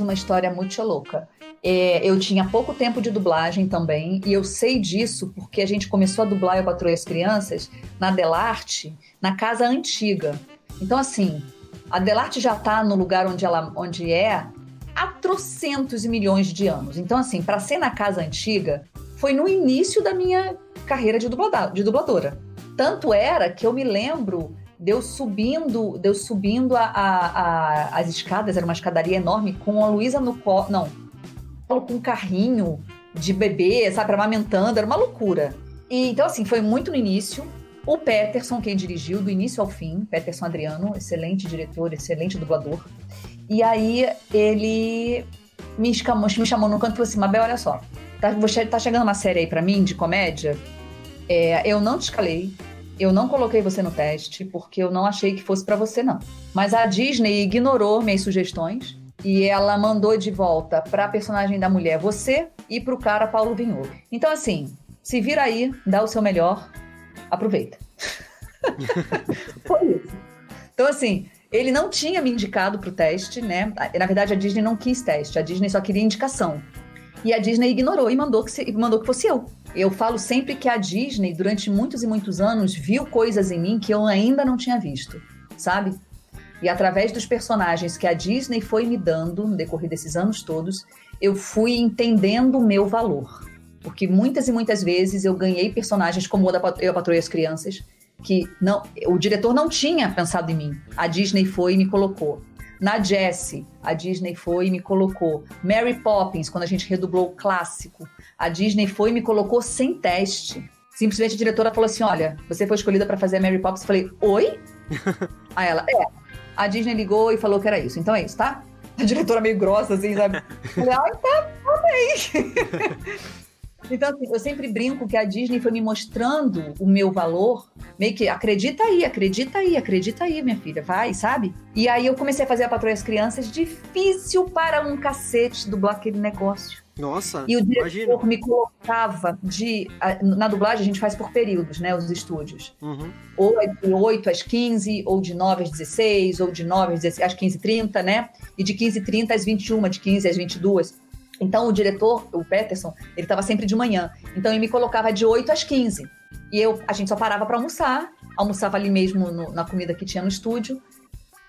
Uma história muito louca. É, eu tinha pouco tempo de dublagem também, e eu sei disso porque a gente começou a dublar Eu Patroei as Crianças na Delarte, na casa antiga. Então, assim, a Delarte já está no lugar onde ela onde é há trocentos milhões de anos. Então, assim, para ser na casa antiga, foi no início da minha carreira de, dublada, de dubladora. Tanto era que eu me lembro de eu subindo, de eu subindo a, a, a, as escadas, era uma escadaria enorme, com a Luísa no colo. Não, com um carrinho de bebê, sabe, amamentando, era uma loucura. E, então, assim, foi muito no início. O Peterson, quem dirigiu, do início ao fim, Peterson Adriano, excelente diretor, excelente dublador. E aí ele me chamou, me chamou no canto e falou assim: Mabel, olha só, tá, tá chegando uma série aí pra mim de comédia. É, eu não te escalei, eu não coloquei você no teste porque eu não achei que fosse para você não. Mas a Disney ignorou minhas sugestões e ela mandou de volta para a personagem da mulher você e para o cara Paulo Vinholo. Então assim, se vira aí, dá o seu melhor, aproveita. Foi isso. Então assim, ele não tinha me indicado para o teste, né? Na verdade a Disney não quis teste, a Disney só queria indicação. E a Disney ignorou e mandou que, se, mandou que fosse eu. Eu falo sempre que a Disney, durante muitos e muitos anos, viu coisas em mim que eu ainda não tinha visto, sabe? E através dos personagens que a Disney foi me dando no decorrer desses anos todos, eu fui entendendo o meu valor. Porque muitas e muitas vezes eu ganhei personagens como Eu, e as Crianças, que não, o diretor não tinha pensado em mim. A Disney foi e me colocou. Na Jessie, a Disney foi e me colocou. Mary Poppins, quando a gente redublou o clássico, a Disney foi e me colocou sem teste. Simplesmente a diretora falou assim: Olha, você foi escolhida para fazer a Mary Poppins. Eu falei: Oi? Aí ela: É. A Disney ligou e falou que era isso. Então é isso, tá? A diretora meio grossa, assim, sabe? Eu falei: Ah, tá, amei. Então, assim, eu sempre brinco que a Disney foi me mostrando o meu valor, meio que acredita aí, acredita aí, acredita aí, minha filha, vai, sabe? E aí eu comecei a fazer a Patrulha das Crianças, difícil para um cacete dublar aquele negócio. Nossa, E o diretor me colocava de. Na dublagem a gente faz por períodos, né? Os estúdios. Uhum. Ou é de 8 às 15, ou de 9 às 16, ou de 9 às, 16, às 15 h 30, né? E de 15 h 30 às 21, de 15 às 22. Então o diretor, o Peterson, ele estava sempre de manhã. Então ele me colocava de 8 às 15. E eu, a gente só parava para almoçar, almoçava ali mesmo no, na comida que tinha no estúdio.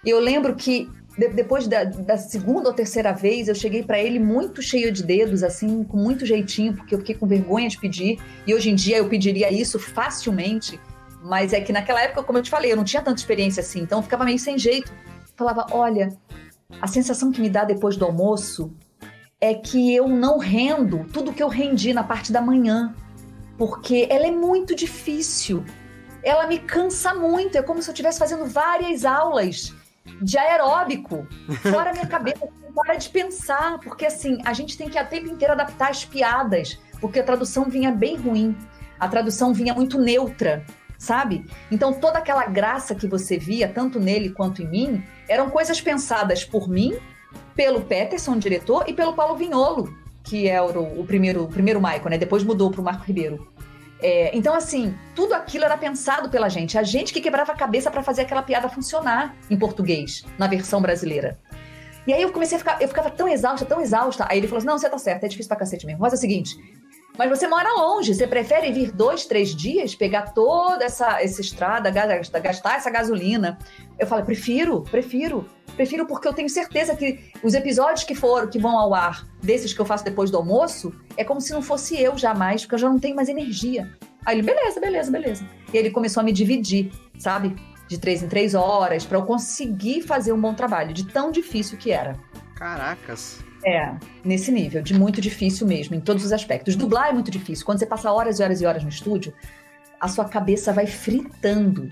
E eu lembro que de, depois da, da, segunda ou terceira vez, eu cheguei para ele muito cheio de dedos, assim, com muito jeitinho, porque eu fiquei com vergonha de pedir. E hoje em dia eu pediria isso facilmente. Mas é que naquela época, como eu te falei, eu não tinha tanta experiência assim, então eu ficava meio sem jeito. Falava, olha, a sensação que me dá depois do almoço é que eu não rendo tudo que eu rendi na parte da manhã, porque ela é muito difícil. Ela me cansa muito, é como se eu estivesse fazendo várias aulas de aeróbico, fora minha cabeça, para de pensar, porque assim, a gente tem que a tempo inteiro adaptar as piadas, porque a tradução vinha bem ruim, a tradução vinha muito neutra, sabe? Então toda aquela graça que você via, tanto nele quanto em mim, eram coisas pensadas por mim pelo Peterson, diretor, e pelo Paulo Vinholo, que é o, o primeiro, o primeiro Michael, né? Depois mudou para o Marco Ribeiro. É, então, assim, tudo aquilo era pensado pela gente. A gente que quebrava a cabeça para fazer aquela piada funcionar em português, na versão brasileira. E aí eu comecei a ficar, eu ficava tão exausta, tão exausta. Aí ele falou assim: não, você tá certo, é difícil pra cacete mesmo. Mas é o seguinte. Mas você mora longe, você prefere vir dois, três dias, pegar toda essa, essa estrada, gastar essa gasolina? Eu falo, prefiro, prefiro. Prefiro porque eu tenho certeza que os episódios que foram, que vão ao ar, desses que eu faço depois do almoço, é como se não fosse eu jamais, porque eu já não tenho mais energia. Aí ele, beleza, beleza, beleza. E ele começou a me dividir, sabe? De três em três horas, para eu conseguir fazer um bom trabalho, de tão difícil que era. Caracas. É, nesse nível, de muito difícil mesmo, em todos os aspectos. Dublar é muito difícil. Quando você passa horas e horas e horas no estúdio, a sua cabeça vai fritando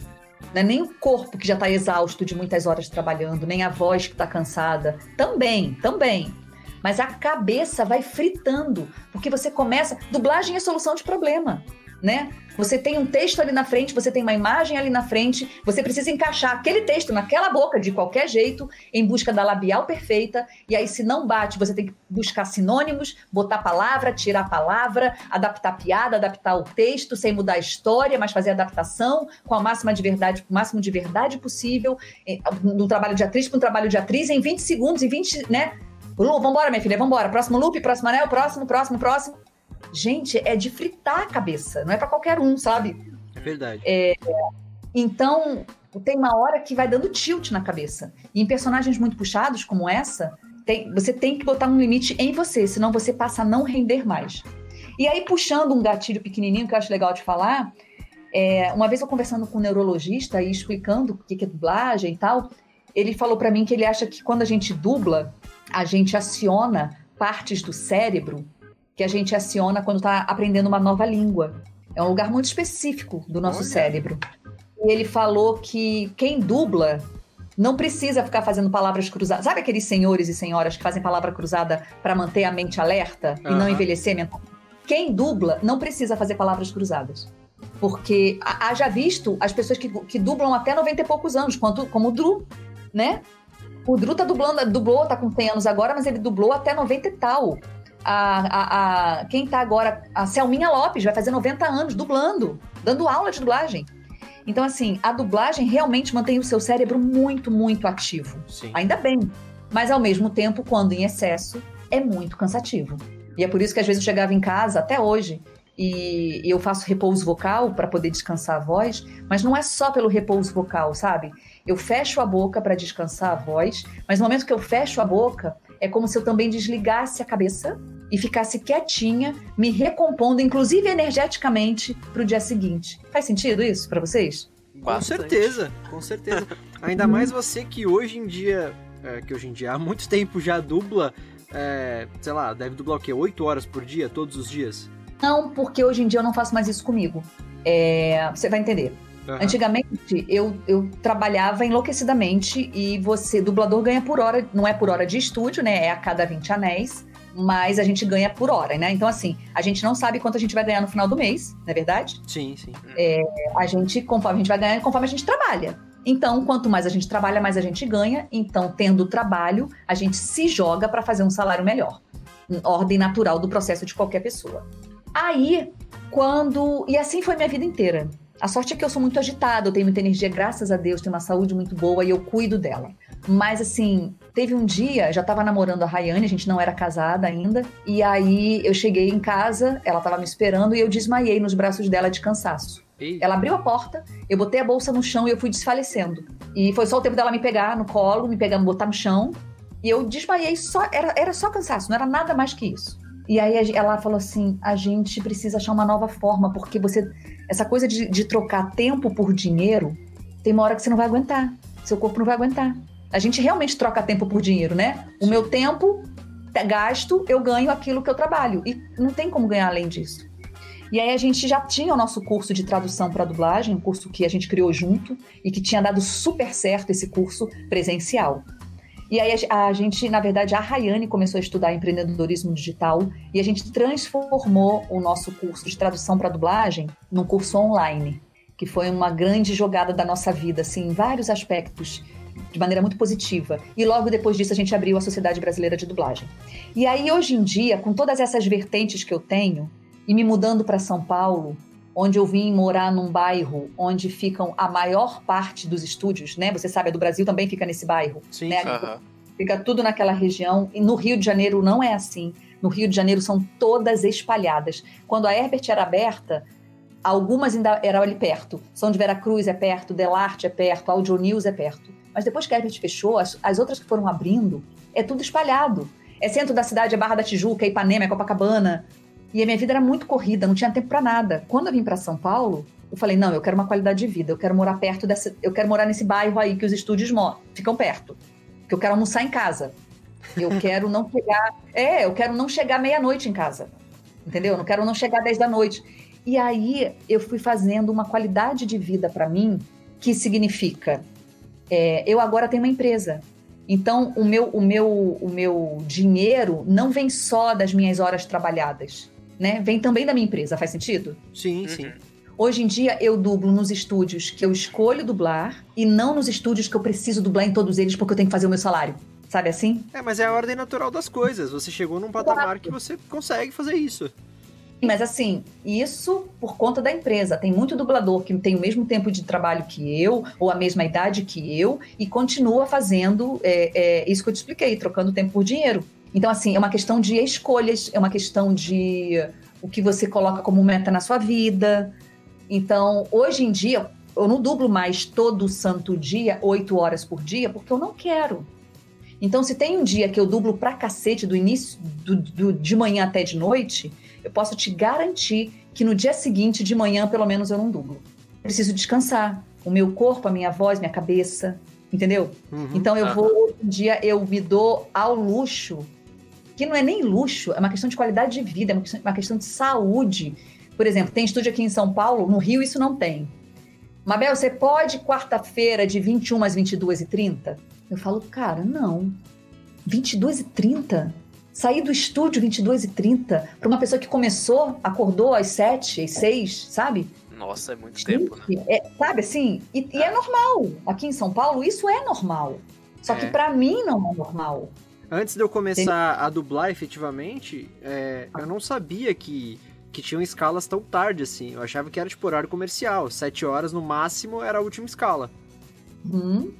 não é nem o corpo que já está exausto de muitas horas trabalhando, nem a voz que está cansada. Também, também. Mas a cabeça vai fritando, porque você começa. Dublagem é solução de problema né? Você tem um texto ali na frente, você tem uma imagem ali na frente, você precisa encaixar aquele texto naquela boca de qualquer jeito, em busca da labial perfeita, e aí se não bate, você tem que buscar sinônimos, botar palavra, tirar palavra, adaptar a piada, adaptar o texto, sem mudar a história, mas fazer adaptação com a máxima de verdade, o máximo de verdade possível, do trabalho de atriz para um trabalho de atriz em 20 segundos, em 20, né? Lu, vambora, minha filha, vambora. Próximo loop, próximo anel, próximo, próximo, próximo. Gente, é de fritar a cabeça, não é para qualquer um, sabe? É verdade. É, então, tem uma hora que vai dando tilt na cabeça. E em personagens muito puxados, como essa, tem, você tem que botar um limite em você, senão você passa a não render mais. E aí, puxando um gatilho pequenininho que eu acho legal de falar, é, uma vez eu conversando com um neurologista e explicando o que é dublagem e tal, ele falou para mim que ele acha que quando a gente dubla, a gente aciona partes do cérebro que a gente aciona quando está aprendendo uma nova língua. É um lugar muito específico do nosso Olha. cérebro. E ele falou que quem dubla não precisa ficar fazendo palavras cruzadas. Sabe aqueles senhores e senhoras que fazem palavra cruzada para manter a mente alerta uhum. e não envelhecer mentalmente? Quem dubla não precisa fazer palavras cruzadas. Porque haja visto as pessoas que, que dublam até 90 e poucos anos, quanto, como o Drew, né? O Drew tá dublando, dublou, tá com 100 anos agora, mas ele dublou até 90 e tal. A, a, a, quem tá agora, a Selminha Lopes, vai fazer 90 anos dublando, dando aula de dublagem. Então, assim, a dublagem realmente mantém o seu cérebro muito, muito ativo. Sim. Ainda bem. Mas, ao mesmo tempo, quando em excesso, é muito cansativo. E é por isso que às vezes eu chegava em casa, até hoje, e eu faço repouso vocal para poder descansar a voz, mas não é só pelo repouso vocal, sabe? Eu fecho a boca para descansar a voz, mas no momento que eu fecho a boca, é como se eu também desligasse a cabeça e ficasse quietinha, me recompondo, inclusive energeticamente, para o dia seguinte. Faz sentido isso para vocês? Com Bastante. certeza, com certeza. Ainda mais você que hoje em dia, é, que hoje em dia há muito tempo já dubla, é, sei lá, deve dublar o quê? 8 horas por dia, todos os dias? Não, porque hoje em dia eu não faço mais isso comigo. É, você vai entender. Uhum. Antigamente, eu, eu trabalhava enlouquecidamente e você, dublador, ganha por hora, não é por hora de estúdio, né? É a cada 20 anéis, mas a gente ganha por hora, né? Então, assim, a gente não sabe quanto a gente vai ganhar no final do mês, não é verdade? Sim, sim. É, a gente, conforme a gente vai ganhar, conforme a gente trabalha. Então, quanto mais a gente trabalha, mais a gente ganha. Então, tendo trabalho, a gente se joga para fazer um salário melhor. Ordem natural do processo de qualquer pessoa. Aí, quando. E assim foi minha vida inteira. A sorte é que eu sou muito agitada, eu tenho muita energia, graças a Deus, tenho uma saúde muito boa e eu cuido dela. Mas assim, teve um dia, já tava namorando a Rayane, a gente não era casada ainda, e aí eu cheguei em casa, ela tava me esperando e eu desmaiei nos braços dela de cansaço. Ela abriu a porta, eu botei a bolsa no chão e eu fui desfalecendo. E foi só o tempo dela me pegar no colo, me pegar, me botar no chão. E eu desmaiei só, era, era só cansaço, não era nada mais que isso. E aí ela falou assim: a gente precisa achar uma nova forma, porque você. Essa coisa de, de trocar tempo por dinheiro, tem uma hora que você não vai aguentar. Seu corpo não vai aguentar. A gente realmente troca tempo por dinheiro, né? O meu tempo gasto, eu ganho aquilo que eu trabalho. E não tem como ganhar além disso. E aí a gente já tinha o nosso curso de tradução para dublagem, um curso que a gente criou junto e que tinha dado super certo esse curso presencial. E aí a, a gente, na verdade, a Rayane começou a estudar empreendedorismo digital e a gente transformou o nosso curso de tradução para dublagem num curso online, que foi uma grande jogada da nossa vida, assim, em vários aspectos de maneira muito positiva. E logo depois disso a gente abriu a Sociedade Brasileira de Dublagem. E aí hoje em dia, com todas essas vertentes que eu tenho e me mudando para São Paulo, onde eu vim morar num bairro onde ficam a maior parte dos estúdios, né? Você sabe, a do Brasil também fica nesse bairro. Sim, né? Uh -huh. Fica tudo naquela região. E no Rio de Janeiro não é assim. No Rio de Janeiro são todas espalhadas. Quando a Herbert era aberta, algumas ainda eram ali perto. São de Veracruz é perto, Delarte é perto, Audio News é perto. Mas depois que a Herbert fechou, as, as outras que foram abrindo, é tudo espalhado. É centro da cidade, é Barra da Tijuca, é Ipanema, é Copacabana, e a minha vida era muito corrida, não tinha tempo para nada. Quando eu vim para São Paulo, eu falei: não, eu quero uma qualidade de vida, eu quero morar perto dessa. Eu quero morar nesse bairro aí que os estúdios ficam perto. Que eu quero almoçar em casa. Eu quero não chegar. É, eu quero não chegar meia-noite em casa. Entendeu? Eu não quero não chegar às 10 da noite. E aí eu fui fazendo uma qualidade de vida para mim que significa é, eu agora tenho uma empresa. Então o meu, o meu, o meu dinheiro não vem só das minhas horas trabalhadas né? Vem também da minha empresa, faz sentido? Sim, uhum. sim. Hoje em dia eu dublo nos estúdios que eu escolho dublar e não nos estúdios que eu preciso dublar em todos eles porque eu tenho que fazer o meu salário. Sabe assim? É, mas é a ordem natural das coisas. Você chegou num patamar claro. que você consegue fazer isso. Mas assim, isso por conta da empresa. Tem muito dublador que tem o mesmo tempo de trabalho que eu, ou a mesma idade que eu, e continua fazendo é, é, isso que eu te expliquei, trocando tempo por dinheiro. Então, assim, é uma questão de escolhas, é uma questão de o que você coloca como meta na sua vida. Então, hoje em dia, eu não dublo mais todo santo dia, oito horas por dia, porque eu não quero. Então, se tem um dia que eu dublo pra cacete do início, do, do, de manhã até de noite, eu posso te garantir que no dia seguinte, de manhã, pelo menos, eu não dublo. Eu preciso descansar. O meu corpo, a minha voz, minha cabeça, entendeu? Uhum, então, eu vou, hoje em dia, eu me dou ao luxo que não é nem luxo, é uma questão de qualidade de vida, é uma questão de saúde. Por exemplo, tem estúdio aqui em São Paulo, no Rio isso não tem. Mabel, você pode quarta-feira de 21 às 22 e 30? Eu falo, cara, não. 22 e 30? Sair do estúdio 22 e 30 para uma pessoa que começou, acordou às 7, às 6, sabe? Nossa, é muito Gente, tempo, né? é- sabe assim? E, e é normal. Aqui em São Paulo, isso é normal. Só que É. pra mim não é normal. Antes de eu começar a dublar efetivamente, é, eu não sabia que, que tinham escalas tão tarde assim. Eu achava que era tipo horário comercial. Sete horas no máximo era a última escala. Hum,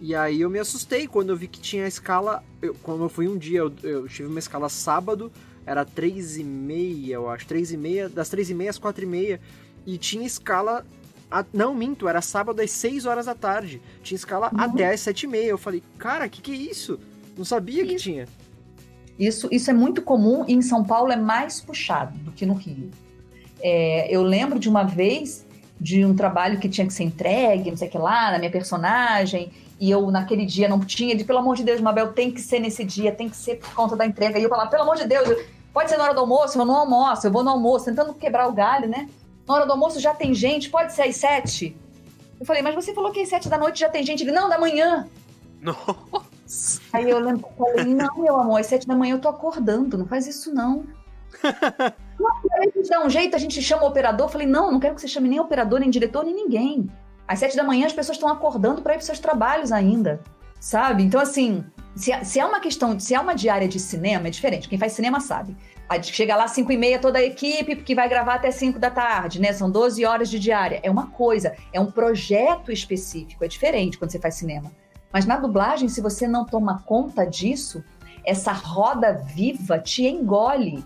E aí eu me assustei quando eu vi que tinha escala. Eu, quando eu fui um dia, eu, eu tive uma escala sábado, era três e meia, eu acho. Três e meia, das três e meia às quatro e meia. E tinha escala. a- não, minto, era sábado às 6 horas da tarde. Tinha escala Uhum. até às sete e meia. Eu falei, cara, que que é isso? Não sabia que Isso. tinha. Isso, isso é muito comum e em São Paulo é mais puxado do que no Rio. É, eu lembro de uma vez de um trabalho que tinha que ser entregue, não sei o que lá, na minha personagem, e eu naquele dia não tinha, de pelo amor de Deus, Mabel, tem que ser nesse dia, tem que ser por conta da entrega. E eu falava, pelo amor de Deus, pode ser na hora do almoço, eu não almoço, eu vou no almoço, tentando quebrar o galho, né? Na hora do almoço já tem gente, pode ser às sete. Eu falei, mas você falou que às sete da noite já tem gente. Ele, não, da manhã. Nossa. Aí eu lembro que eu falei, não, meu amor, às sete da manhã eu tô acordando, não faz isso não. não, a gente dá um jeito, a gente chama o operador. Falei, não, não quero que você chame nem operador, nem diretor, nem ninguém. Às sete da manhã as pessoas estão acordando para ir para seus trabalhos ainda, sabe? Então, assim, se, se é uma questão, se é uma diária de cinema, é diferente. Quem faz cinema sabe. Aí chega lá às 5 e meia toda a equipe que vai gravar até 5 da tarde, né? São 12 horas de diária. É uma coisa, é um projeto específico, é diferente quando você faz cinema. Mas na dublagem, se você não toma conta disso, essa roda viva te engole,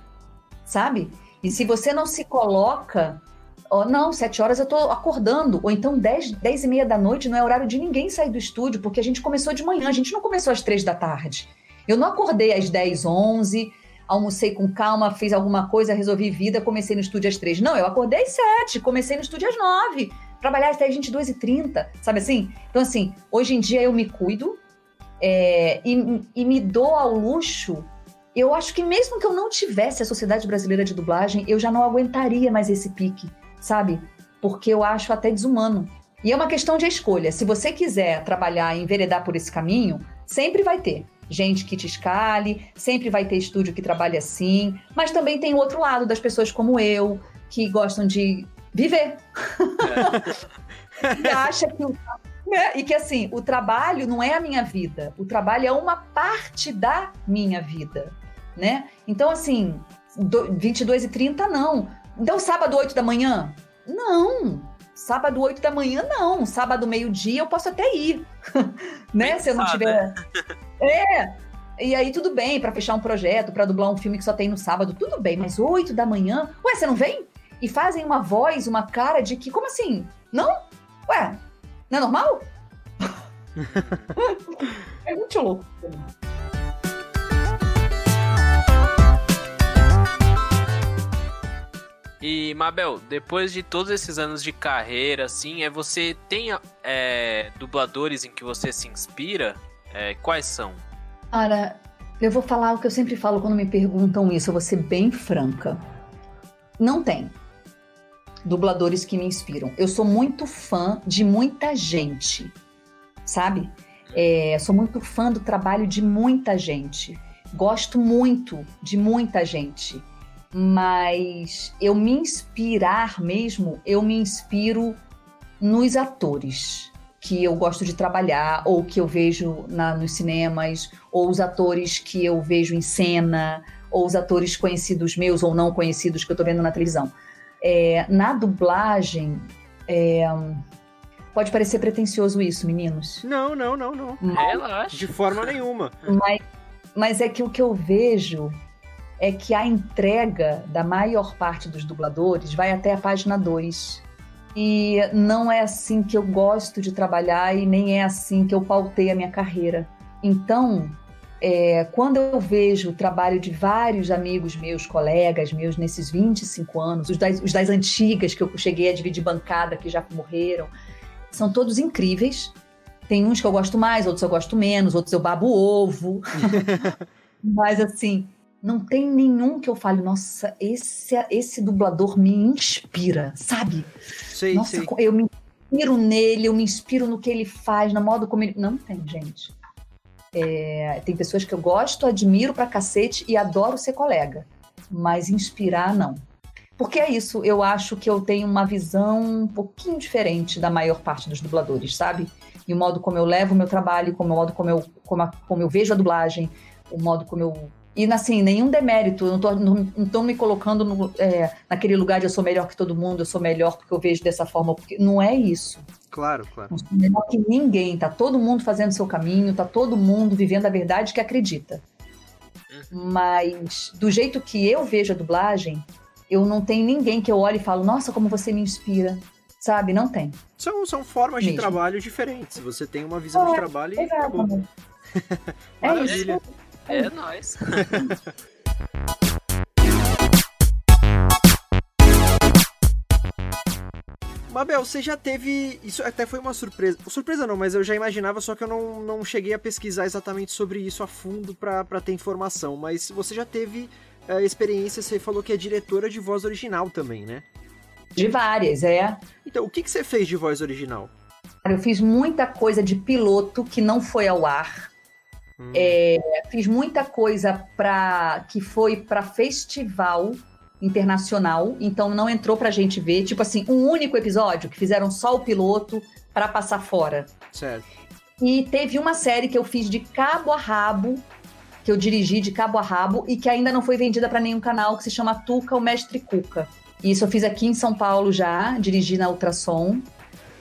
sabe? E se você não se coloca, ó, não, sete horas eu tô acordando, ou então dez, dez e meia da noite não é horário de ninguém sair do estúdio, porque a gente começou de manhã, a gente não começou às três da tarde. Eu não acordei às 10, 11, almocei com calma, fiz alguma coisa, resolvi vida, comecei no estúdio às três. Não, eu acordei às sete, comecei no estúdio às nove, trabalhar até às 22 e 30, sabe assim? Então, assim, hoje em dia eu me cuido é, e, e me dou ao luxo. Eu acho que mesmo que eu não tivesse a Sociedade Brasileira de Dublagem, eu já não aguentaria mais esse pique, sabe? Porque eu acho até desumano. E é uma questão de escolha. Se você quiser trabalhar e enveredar por esse caminho, sempre vai ter gente que te escale, sempre vai ter estúdio que trabalha assim, mas também tem o outro lado das pessoas como eu, que gostam de viver. e acha que o né? E que assim, o trabalho não é a minha vida, o trabalho é uma parte da minha vida, né? Então, assim, do, 22 e 30 não. Então, sábado 8 da manhã? Não. Sábado 8 da manhã, não. Sábado meio-dia eu posso até ir, né? Se eu não Pensar, tiver. É. E aí tudo bem para fechar um projeto, para dublar um filme que só tem no sábado, tudo bem, mas 8 da manhã, ué, você não vem? E fazem uma voz, uma cara de que, como assim? Não? Ué, não é normal? é muito louco. E, Mabel, depois de todos esses anos de carreira, assim, é você tem é, dubladores em que você se inspira? É, quais são? Cara, eu vou falar o que eu sempre falo quando me perguntam isso, eu vou ser bem franca. Não tem dubladores que me inspiram. Eu sou muito fã de muita gente, sabe? É, sou muito fã do trabalho de muita gente. Gosto muito de muita gente. Mas eu me inspirar mesmo, eu me inspiro nos atores que eu gosto de trabalhar, ou que eu vejo na, nos cinemas, ou os atores que eu vejo em cena, ou os atores conhecidos meus ou não conhecidos que eu tô vendo na televisão. É, na dublagem, é, pode parecer pretencioso isso, meninos. Não, não, não, não. Relaxa. De forma nenhuma. Mas, mas é que o que eu vejo é que a entrega da maior parte dos dubladores vai até a página 2. E não é assim que eu gosto de trabalhar e nem é assim que eu pautei a minha carreira. Então, é, quando eu vejo o trabalho de vários amigos meus, colegas meus, nesses 25 anos, os das, os das antigas que eu cheguei a dividir bancada, que já morreram, são todos incríveis. Tem uns que eu gosto mais, outros eu gosto menos, outros eu babo ovo. Mas assim, não tem nenhum que eu fale, nossa, esse, esse dublador me inspira, sabe? Sei, nossa, sei. eu me inspiro nele, eu me inspiro no que ele faz, na modo como ele. Não tem, gente. É, tem pessoas que eu gosto, admiro pra cacete e adoro ser colega. Mas inspirar, não. Porque é isso, eu acho que eu tenho uma visão um pouquinho diferente da maior parte dos dubladores, sabe? E o modo como eu levo o meu trabalho, como o modo como eu, como, a, como eu vejo a dublagem, o modo como eu. E assim, nenhum demérito, eu não tô, não, não tô me colocando no, é, naquele lugar de eu sou melhor que todo mundo, eu sou melhor porque eu vejo dessa forma, porque não é isso. Claro, claro. Não sou melhor que ninguém, tá todo mundo fazendo seu caminho, tá todo mundo vivendo a verdade que acredita. Mas do jeito que eu vejo a dublagem, eu não tenho ninguém que eu olhe e falo, nossa, como você me inspira. Sabe? Não tem. São, são formas Mesmo. de trabalho diferentes. Você tem uma visão de É, trabalho e acabou. É Maravilha. isso. É nóis. Mabel, você já teve. Isso até foi uma surpresa. Surpresa não, mas eu já imaginava, só que eu não, não cheguei a pesquisar exatamente sobre isso a fundo pra pra ter informação. Mas você já teve eh, experiência, você falou que é diretora de voz original também, né? De várias, é. Então, o que, que você fez de voz original? Cara, Eu fiz muita coisa de piloto que não foi ao ar. Hum, É, fiz muita coisa para que foi para festival internacional, então não entrou pra gente ver, tipo assim, um único episódio que fizeram só o piloto para passar fora. Certo. E teve uma série que eu fiz de cabo a rabo, que eu dirigi de cabo a rabo e que ainda não foi vendida para nenhum canal, que se chama Tuca, o Mestre Cuca. E isso eu fiz aqui em São Paulo já, dirigi na Ultrassom.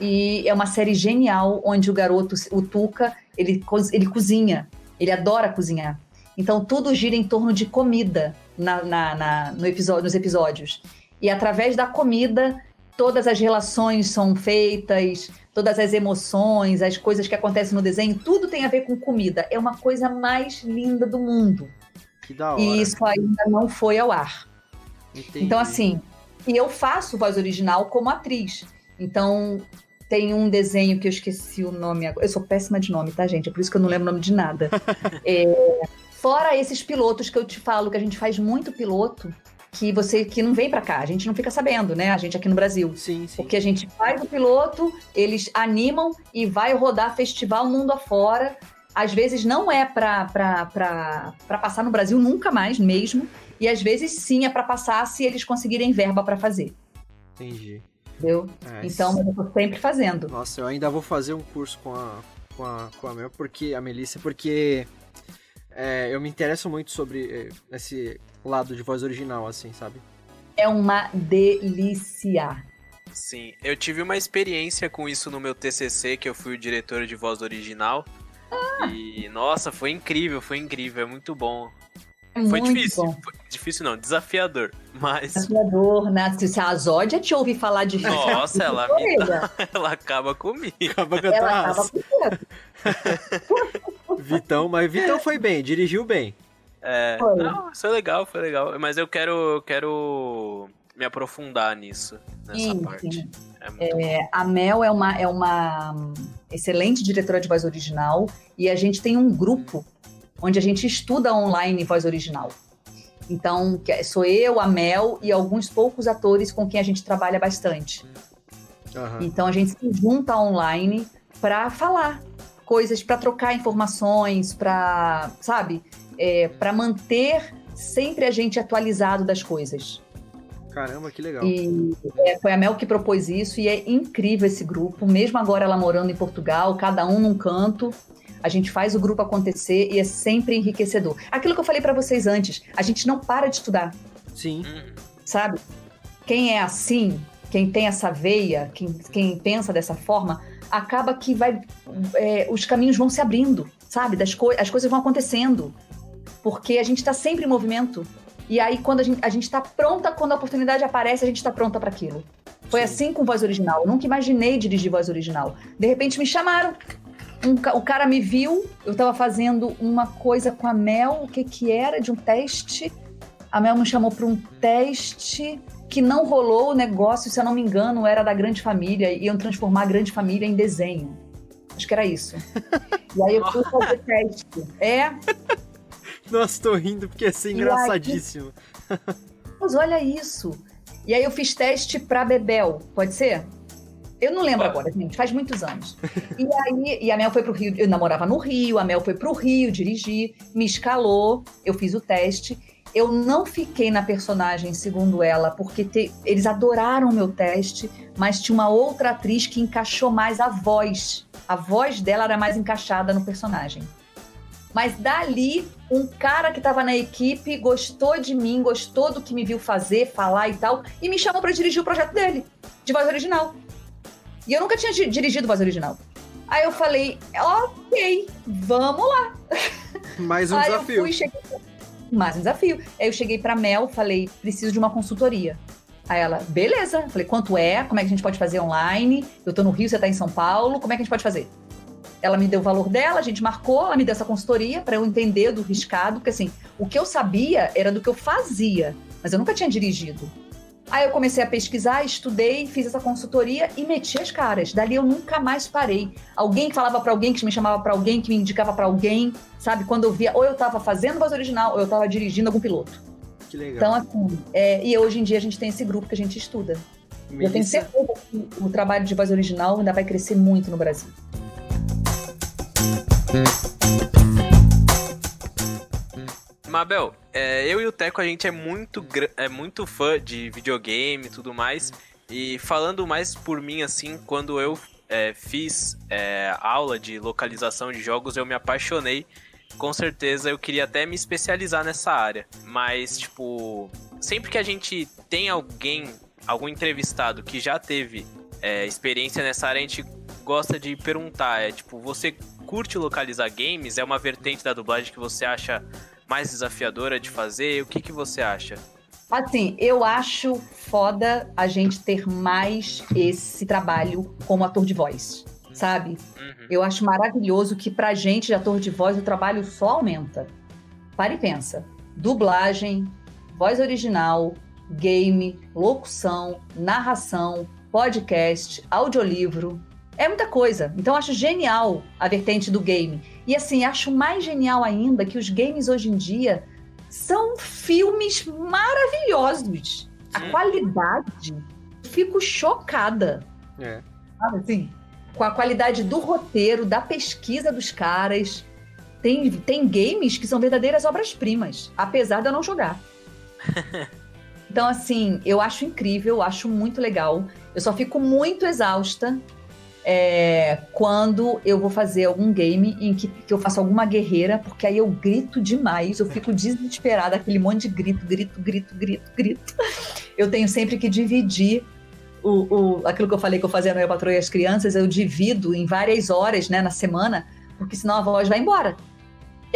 E é uma série genial, onde o garoto, o Tuca, ele, ele cozinha. Ele adora cozinhar. Então tudo gira em torno de comida na, na- na- no episódio, nos episódios. E através da comida, todas as relações são feitas, todas as emoções, as coisas que acontecem no desenho, tudo tem a ver com comida. É uma coisa mais linda do mundo. Que da hora. E isso ainda não foi ao ar. Entendi. Então, assim, e eu faço voz original como atriz. Então, tem um desenho que eu esqueci o nome agora. Eu sou péssima de nome, tá, gente? É por isso que eu não lembro o nome de nada. É, fora esses pilotos que eu te falo, que a gente faz muito piloto, que você que não vem pra cá, a gente não fica sabendo, né? A gente aqui no Brasil. Sim, sim. Porque a gente faz o piloto, eles animam e vai rodar festival mundo afora. Às vezes não é para passar no Brasil nunca mais mesmo. E às vezes sim é para passar se eles conseguirem verba para fazer. Entendi. Entendeu? É, Então, eu tô sempre fazendo. Nossa, eu ainda vou fazer um curso com a, com a, com a Mel, porque, a Melissa, porque é, eu me interesso muito sobre é, esse lado de voz original, assim, sabe? É uma delícia. Sim, eu tive uma experiência com isso no meu TCC, que eu fui o diretor de voz original. E, nossa, foi incrível, foi incrível, é muito bom. É Foi muito difícil, bom. foi difícil não, desafiador, mas Desafiador, né? Se a Zódia te ouvir falar de Nossa, ela me ela acaba comigo. Acaba com ela raça. tava Vitão, mas Vitão foi bem, dirigiu bem. É, Foi. não, foi legal, foi legal, mas eu quero, quero me aprofundar nisso, nessa Sim, parte. sim. É bom. A Mel é uma, é uma hum, excelente diretora de voz original e a gente tem um grupo onde a gente estuda online voz original. Então, é- sou eu, a Mel e alguns poucos atores com quem a gente trabalha bastante. Aham. Então, a gente se junta online para falar coisas, para trocar informações, para, sabe, é, para manter sempre a gente atualizado das coisas. Caramba, que legal. E é, foi a Mel que propôs isso e é incrível esse grupo. Mesmo agora ela morando em Portugal, cada um num canto, a gente faz o grupo acontecer e é sempre enriquecedor. Aquilo que eu falei pra vocês antes, a gente não para de estudar, Sim, sabe? Quem é assim, quem tem essa veia, quem, quem pensa dessa forma, acaba que vai, é, os caminhos vão se abrindo, sabe? Das co as coisas vão acontecendo, porque a gente está sempre em movimento. E aí, quando a gente, a gente tá pronta, quando a oportunidade aparece, a gente está pronta para aquilo. Foi Sim. assim com voz original. Eu nunca imaginei dirigir voz original. De repente me chamaram. Um o cara me viu, eu estava fazendo uma coisa com a Mel, o que que era, de um teste. A Mel me chamou para um teste que não rolou o negócio, se eu não me engano, era da Grande Família, iam transformar a Grande Família em desenho. Acho que era isso. E aí eu fui fazer teste. É, Nossa, tô rindo porque ia ser aí? engraçadíssimo. mas olha isso. E aí eu fiz teste pra Bebel, pode ser? Eu não lembro agora, gente, faz muitos anos. E aí, e a Mel foi pro Rio, eu namorava no Rio, a Mel foi pro Rio dirigir, me escalou, eu fiz o teste. eu não fiquei na personagem, segundo ela, porque te, eles adoraram o meu teste, mas tinha uma outra atriz que encaixou mais a voz. A voz dela era mais encaixada no personagem. Mas dali, um cara que estava na equipe gostou de mim, gostou do que me viu fazer, falar e tal, e me chamou para dirigir o projeto dele, de voz original. E eu nunca tinha dirigido voz original. Aí eu falei, ok, vamos lá. Mais um Aí desafio. Eu fui, cheguei... Mais um desafio. Aí eu cheguei pra Mel, falei, preciso de uma consultoria. Aí ela, beleza. Falei, quanto é? Como é que a gente pode fazer online? Eu tô no Rio, você tá em São Paulo, como é que a gente pode fazer? Ela me deu o valor dela, a gente marcou, ela me deu essa consultoria para eu entender do riscado, porque assim, o que eu sabia era do que eu fazia, mas eu nunca tinha dirigido. Aí eu comecei a pesquisar, estudei, fiz essa consultoria e meti as caras. Dali eu nunca mais parei. Alguém que falava para alguém, que me chamava para alguém, que me indicava para alguém, sabe? Quando eu via, ou eu tava fazendo voz original, ou eu tava dirigindo algum piloto. Que legal. Então, assim, é, e hoje em dia a gente tem esse grupo que a gente estuda. Eu tenho Melissa, certeza que o trabalho de voz original ainda vai crescer muito no Brasil. Mabel, é, eu e o Teco, a gente é muito, é muito fã de videogame e tudo mais. E falando mais por mim, assim, quando eu é, fiz é, aula de localização de jogos, eu me apaixonei. Com certeza eu queria até me especializar nessa área. Mas, tipo, sempre que a gente tem alguém, algum entrevistado que já teve é, experiência nessa área, a gente gosta de perguntar: é tipo, você curte localizar games? É uma vertente da dublagem que você acha mais desafiadora de fazer? O que, que você acha? Assim, eu acho foda a gente ter mais esse trabalho como ator de voz, sabe? Uhum. Eu acho maravilhoso que pra gente de ator de voz o trabalho só aumenta. Para e pensa. Dublagem, voz original, game, locução, narração, podcast, audiolivro. É muita coisa. Então acho genial a vertente do game. E assim, acho mais genial ainda que os games hoje em dia são filmes maravilhosos. A Sim. qualidade, fico chocada É. sabe assim? Com a qualidade do roteiro, da pesquisa dos caras. Tem, tem games que são verdadeiras obras-primas, apesar de eu não jogar. então, assim, eu acho incrível, acho muito legal. Eu só fico muito exausta é, quando eu vou fazer algum game em que, que eu faço alguma guerreira, porque aí eu grito demais, eu fico desesperada, aquele monte de grito, grito, grito, grito, grito. Eu tenho sempre que dividir o, o- aquilo que eu falei que eu fazia no Eu Patroa e as Crianças, eu divido em várias horas né, na semana, porque senão a voz vai embora.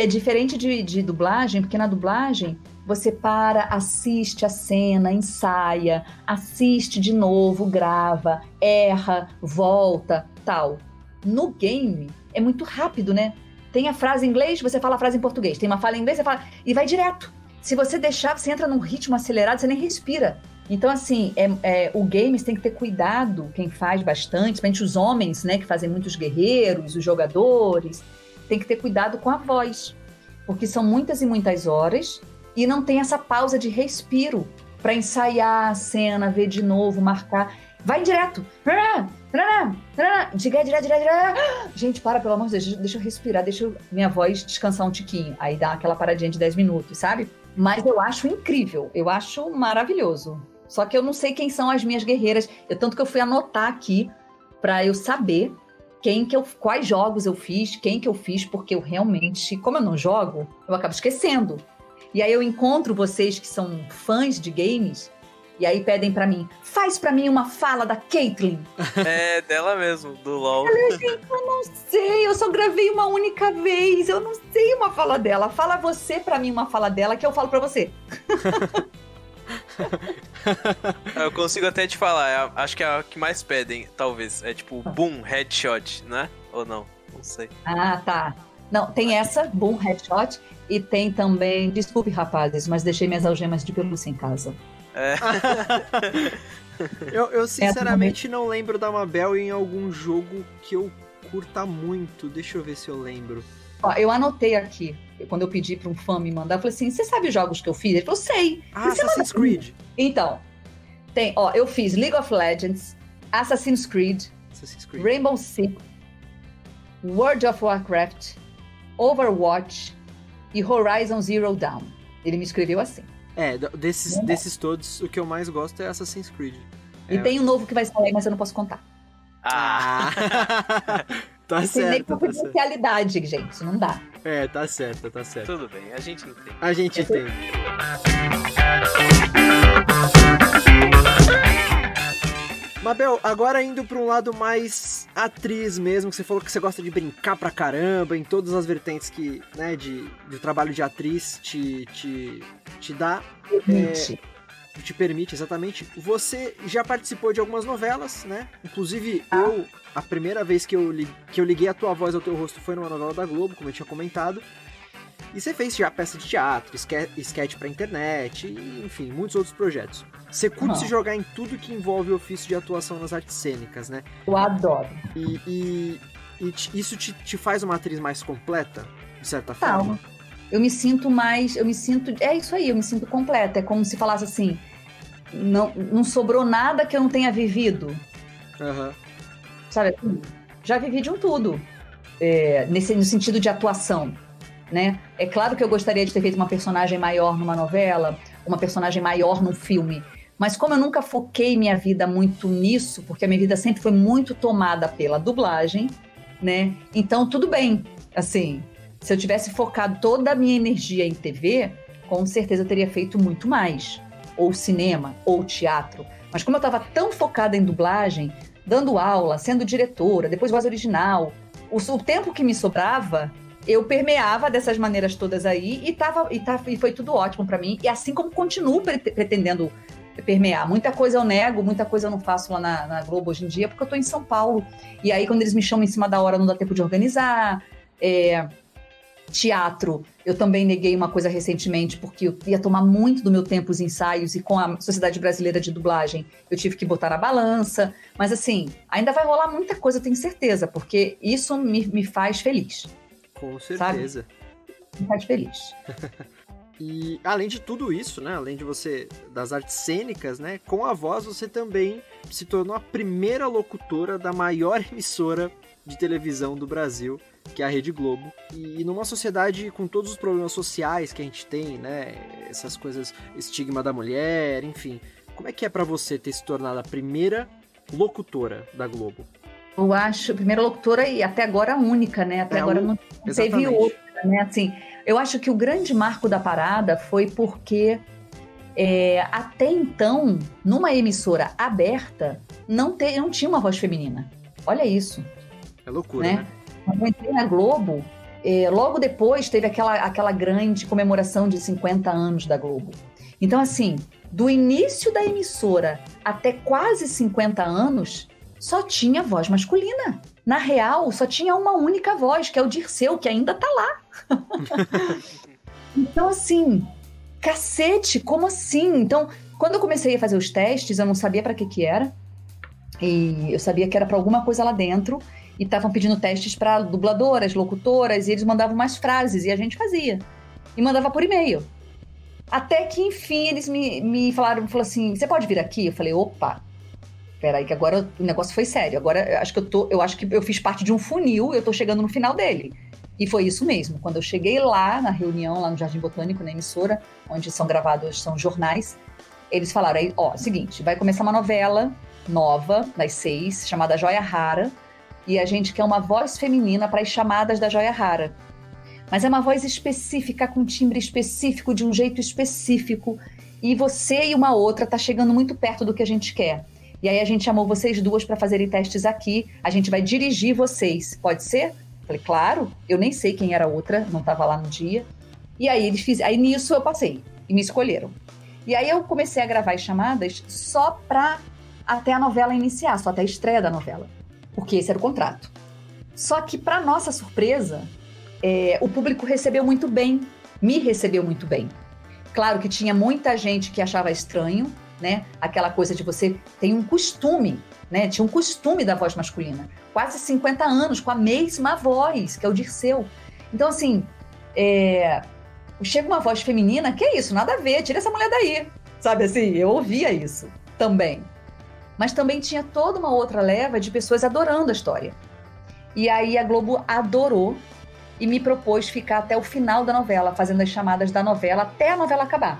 É diferente de, de dublagem, porque na dublagem você para, assiste a cena, ensaia, assiste de novo, grava, erra, volta, tal. No game é muito rápido, né? Tem a frase em inglês, você fala a frase em português. Tem uma fala em inglês, você fala. E vai direto. Se você deixar, você entra num ritmo acelerado, você nem respira. Então, assim, é, é, o games tem que ter cuidado, quem faz bastante, principalmente os homens, né, que fazem muitos guerreiros, os jogadores, tem que ter cuidado com a voz, porque são muitas e muitas horas e não tem essa pausa de respiro para ensaiar a cena, ver de novo, marcar. Vai direto. Diga. Gente, para, pelo amor de Deus, deixa eu respirar, deixa minha voz descansar um tiquinho. Aí dá aquela paradinha de 10 minutos, sabe? Mas eu acho incrível, eu acho maravilhoso. Só que eu não sei quem são as minhas guerreiras. Eu, tanto que eu fui anotar aqui para eu saber quem que eu, quais jogos eu fiz, quem que eu fiz, porque eu realmente, como eu não jogo, eu acabo esquecendo. E aí eu encontro vocês que são fãs de games e aí pedem para mim, faz para mim uma fala da Caitlyn. É dela mesmo, do LoL. Não sei, eu só gravei uma única vez, eu não sei uma fala dela. Fala você para mim uma fala dela que eu falo para você. Eu consigo até te falar, é a- acho que é a que mais pedem, talvez. É tipo, boom, headshot, né? Ou não? Não sei. Ah, tá. Não, tem essa, Boom Headshot, e tem também, desculpe rapazes, mas deixei minhas algemas de pelúcia em casa. É. Eu, eu sinceramente não lembro da Mabel em algum jogo que eu curta muito. Deixa eu ver se eu lembro. Ó, eu anotei aqui, quando eu pedi para um fã me mandar, eu falei assim: você sabe os jogos que eu fiz? Ele falou: sei. Ah, Assassin's Creed. Então, tem, ó, eu fiz League of Legends, Assassin's Creed, Assassin's Creed. Rainbow Six, World of Warcraft, Overwatch e Horizon Zero Dawn. Ele me escreveu assim. É, desses, desses todos, o que eu mais gosto é Assassin's Creed. E é. tem um novo que vai sair, mas eu não posso contar. Ah! tá certo. Tem potencialidade, gente, não dá. É, tá certo, tá certo. Tudo bem, a gente entende. A gente entende. Mabel, agora indo para um lado mais atriz mesmo, que você falou que você gosta de brincar pra caramba em todas as vertentes que, né, de, de trabalho de atriz te, te, te dá. Permite. Te permite, exatamente. Você já participou de algumas novelas, né? Inclusive, ah. eu, a primeira vez que eu, que eu liguei a tua voz ao teu rosto foi numa novela da Globo, como eu tinha comentado. E você fez já peça de teatro, sketch pra internet, e, enfim, muitos outros projetos. Você curte se jogar em tudo que envolve o ofício de atuação nas artes cênicas, né? Eu adoro. E, e, e isso te, te, faz uma atriz mais completa, de certa forma? Eu me sinto mais. Eu me sinto. É isso aí, eu me sinto completa. É como se falasse assim: não, não sobrou nada que eu não tenha vivido. Uhum. Sabe? Já vivi de um tudo. É, nesse, no sentido de atuação. Né? É claro que eu gostaria de ter feito uma personagem maior numa novela, uma personagem maior num filme. Mas como eu nunca foquei minha vida muito nisso, porque a minha vida sempre foi muito tomada pela dublagem, né? Então tudo bem. Assim, se eu tivesse focado toda a minha energia em TV, com certeza eu teria feito muito mais. Ou cinema, ou teatro. Mas como eu estava tão focada em dublagem, dando aula, sendo diretora, depois voz original, o, o tempo que me sobrava, eu permeava dessas maneiras todas aí e, tava, e, tá, e foi tudo ótimo para mim. E assim como continuo pretendendo permear. Muita coisa eu nego, muita coisa eu não faço lá na, na, Globo hoje em dia, porque eu tô em São Paulo. E aí, quando eles me chamam em cima da hora, não dá tempo de organizar. É, teatro, eu também neguei uma coisa recentemente, porque eu ia tomar muito do meu tempo os ensaios, e com a Sociedade Brasileira de Dublagem, eu tive que botar na balança. Mas assim, ainda vai rolar muita coisa, eu tenho certeza, porque isso me, me faz feliz. Com certeza. Sabe? Me faz feliz. E além de tudo isso, né, além de você das artes cênicas, né, com a voz você também se tornou a primeira locutora da maior emissora de televisão do Brasil, que é a Rede Globo. E numa sociedade com todos os problemas sociais que a gente tem, né, essas coisas, estigma da mulher, enfim, como é que é para você ter se tornado a primeira locutora da Globo? Eu acho, primeira locutora e até agora a única, né? Até é, agora não, não teve outra, né? Assim, eu acho que o grande marco da parada foi porque é, até então, numa emissora aberta, não, te, não tinha uma voz feminina. Olha isso. É loucura, né? né? Quando eu entrei na Globo, é, logo depois teve aquela, aquela grande comemoração de 50 anos da Globo. Então, assim, do início da emissora até quase 50 anos, só tinha voz masculina. Na real, só tinha uma única voz, que é o Dirceu, que ainda tá lá. então, assim, cacete, como assim? Então, quando eu comecei a fazer os testes, eu não sabia para que que era. E eu sabia que era para alguma coisa lá dentro. E estavam pedindo testes para dubladoras, locutoras, e eles mandavam mais frases, e a gente fazia. E mandava por e-mail. Até que, enfim, eles me, me falaram, falaram assim, você pode vir aqui? Eu falei, opa, peraí, que agora o negócio foi sério. Agora acho que eu tô. Eu acho que eu fiz parte de um funil, eu tô chegando no final dele. E foi isso mesmo. Quando eu cheguei lá na reunião, lá no Jardim Botânico, na emissora, onde são gravados são jornais, eles falaram aí, ó, seguinte, vai começar uma novela nova, das seis, chamada Joia Rara, e a gente quer uma voz feminina para as chamadas da Joia Rara. Mas é uma voz específica, com timbre específico, de um jeito específico, e você e uma outra tá chegando muito perto do que a gente quer. E aí a gente chamou vocês duas para fazerem testes aqui. A gente vai dirigir vocês. Pode ser? Falei, claro. Eu nem sei quem era a outra, não estava lá no dia. E aí eles fizeram. Aí nisso eu passei e me escolheram. E aí eu comecei a gravar as chamadas só para até a novela iniciar, só até a estreia da novela, porque esse era o contrato. Só que para nossa surpresa, é, o público recebeu muito bem, me recebeu muito bem. Claro que tinha muita gente que achava estranho, né? Aquela coisa de você tem um costume, né? Tinha um costume da voz masculina. Quase 50 anos com a mesma voz, que é o Dirceu. Então, assim, é... chega uma voz feminina, que é isso? Nada a ver, tira essa mulher daí. Sabe assim? Eu ouvia isso também. Mas também tinha toda uma outra leva de pessoas adorando a história. E aí a Globo adorou e me propôs ficar até o final da novela, fazendo as chamadas da novela até a novela acabar.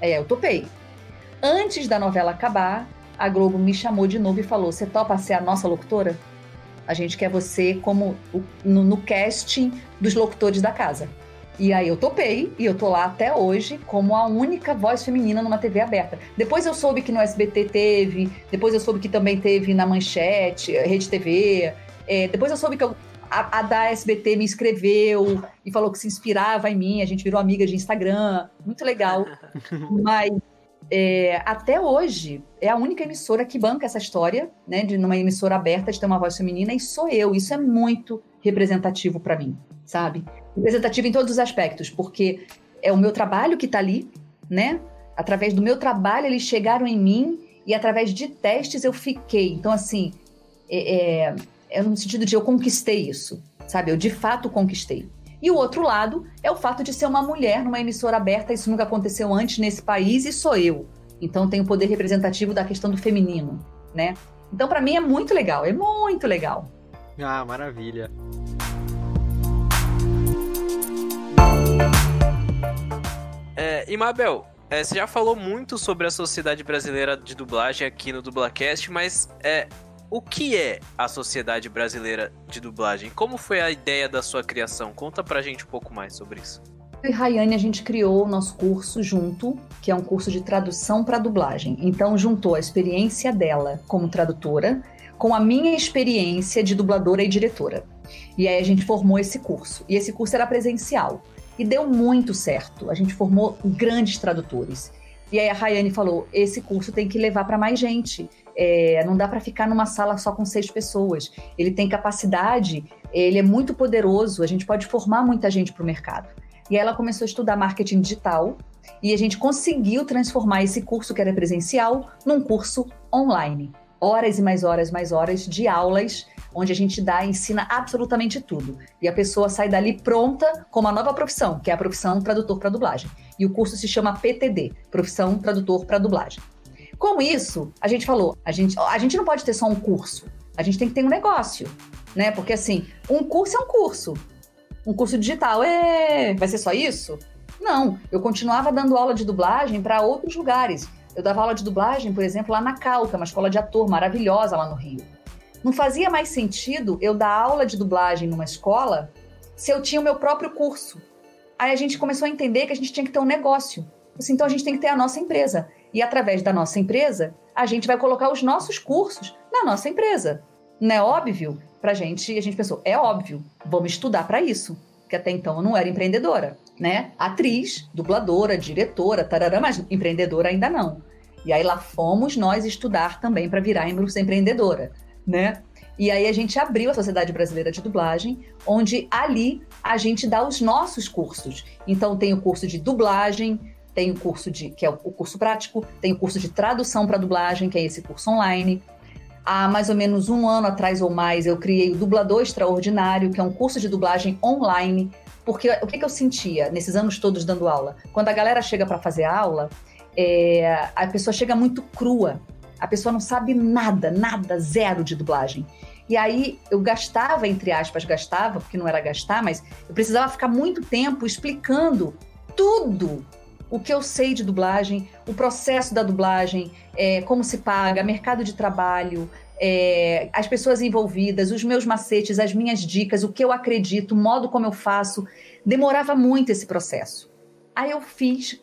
É, eu topei. Antes da novela acabar, a Globo me chamou de novo e falou: Você topa ser a nossa locutora? A gente quer você como no, no casting dos locutores da casa. E aí eu topei e eu tô lá até hoje como a única voz feminina numa TV aberta. Depois eu soube que no SBT teve, depois eu soube que também teve na Manchete, Rede TV. É, depois eu soube que eu, a, a, da SBT me escreveu e falou que se inspirava em mim, a gente virou amiga de Instagram, muito legal. Mas é, até hoje é a única emissora que banca essa história, né, de numa emissora aberta de ter uma voz feminina e sou eu. Isso é muito representativo para mim, sabe? Representativa em todos os aspectos, porque é o meu trabalho que está ali, né? Através do meu trabalho, eles chegaram em mim e através de testes eu fiquei. Então, assim, é, é, é no sentido de eu conquistei isso, sabe? Eu de fato conquistei. E o outro lado é o fato de ser uma mulher numa emissora aberta, isso nunca aconteceu antes nesse país e sou eu. Então tem o poder representativo da questão do feminino, né? Então para mim é muito legal, é muito legal. Ah, maravilha. É, e Mabel, é, você já falou muito sobre a Sociedade Brasileira de Dublagem aqui no Dublacast, mas é, o que é a Sociedade Brasileira de Dublagem? Como foi a ideia da sua criação? Conta pra gente um pouco mais sobre isso. Eu e Rayane, a gente criou o nosso curso junto, que é um curso de tradução para dublagem. Então, juntou a experiência dela como tradutora com a minha experiência de dubladora e diretora. E aí a gente formou esse curso. E esse curso era presencial. E deu muito certo. A gente formou grandes tradutores. E aí a Rayane falou: esse curso tem que levar para mais gente. É, não dá para ficar numa sala só com seis pessoas. Ele tem capacidade, ele é muito poderoso. A gente pode formar muita gente para o mercado. E aí ela começou a estudar marketing digital e a gente conseguiu transformar esse curso que era presencial num curso online. Horas e mais horas, mais horas de aulas onde a gente dá, ensina absolutamente tudo. E a pessoa sai dali pronta com uma nova profissão, que é a profissão tradutor para dublagem. E o curso se chama PTD, Profissão Tradutor para Dublagem. Com isso, a gente falou, a gente, a gente não pode ter só um curso, a gente tem que ter um negócio, né? Porque assim, um curso é um curso. Um curso digital, é, vai ser só isso? Não, eu continuava dando aula de dublagem para outros lugares. Eu dava aula de dublagem, por exemplo, lá na Cal, que é uma escola de ator maravilhosa lá no Rio. Não fazia mais sentido eu dar aula de dublagem numa escola se eu tinha o meu próprio curso. Aí a gente começou a entender que a gente tinha que ter um negócio. Assim, então a gente tem que ter a nossa empresa. E através da nossa empresa, a gente vai colocar os nossos cursos na nossa empresa. Não é óbvio? Pra gente, a gente pensou, é óbvio, vamos estudar para isso. Que até então eu não era empreendedora, né? Atriz, dubladora, diretora, tarará, mas empreendedora ainda não. E aí lá fomos nós estudar também para virar empreendedora né? E aí a gente abriu a Sociedade Brasileira de Dublagem, onde ali a gente dá os nossos cursos. Então tem o curso de dublagem, tem o curso de que é o curso prático, tem o curso de tradução para dublagem, que é esse curso online. Há mais ou menos um ano atrás ou mais, eu criei o Dublador Extraordinário, que é um curso de dublagem online. Porque o que, que eu sentia nesses anos todos dando aula? Quando a galera chega para fazer aula, é, a pessoa chega muito crua. A pessoa não sabe nada, nada, zero de dublagem. E aí eu gastava, entre aspas, gastava, porque não era gastar, mas eu precisava ficar muito tempo explicando tudo o que eu sei de dublagem, o processo da dublagem, é, como se paga, mercado de trabalho, é, as pessoas envolvidas, os meus macetes, as minhas dicas, o que eu acredito, o modo como eu faço. Demorava muito esse processo. Aí eu fiz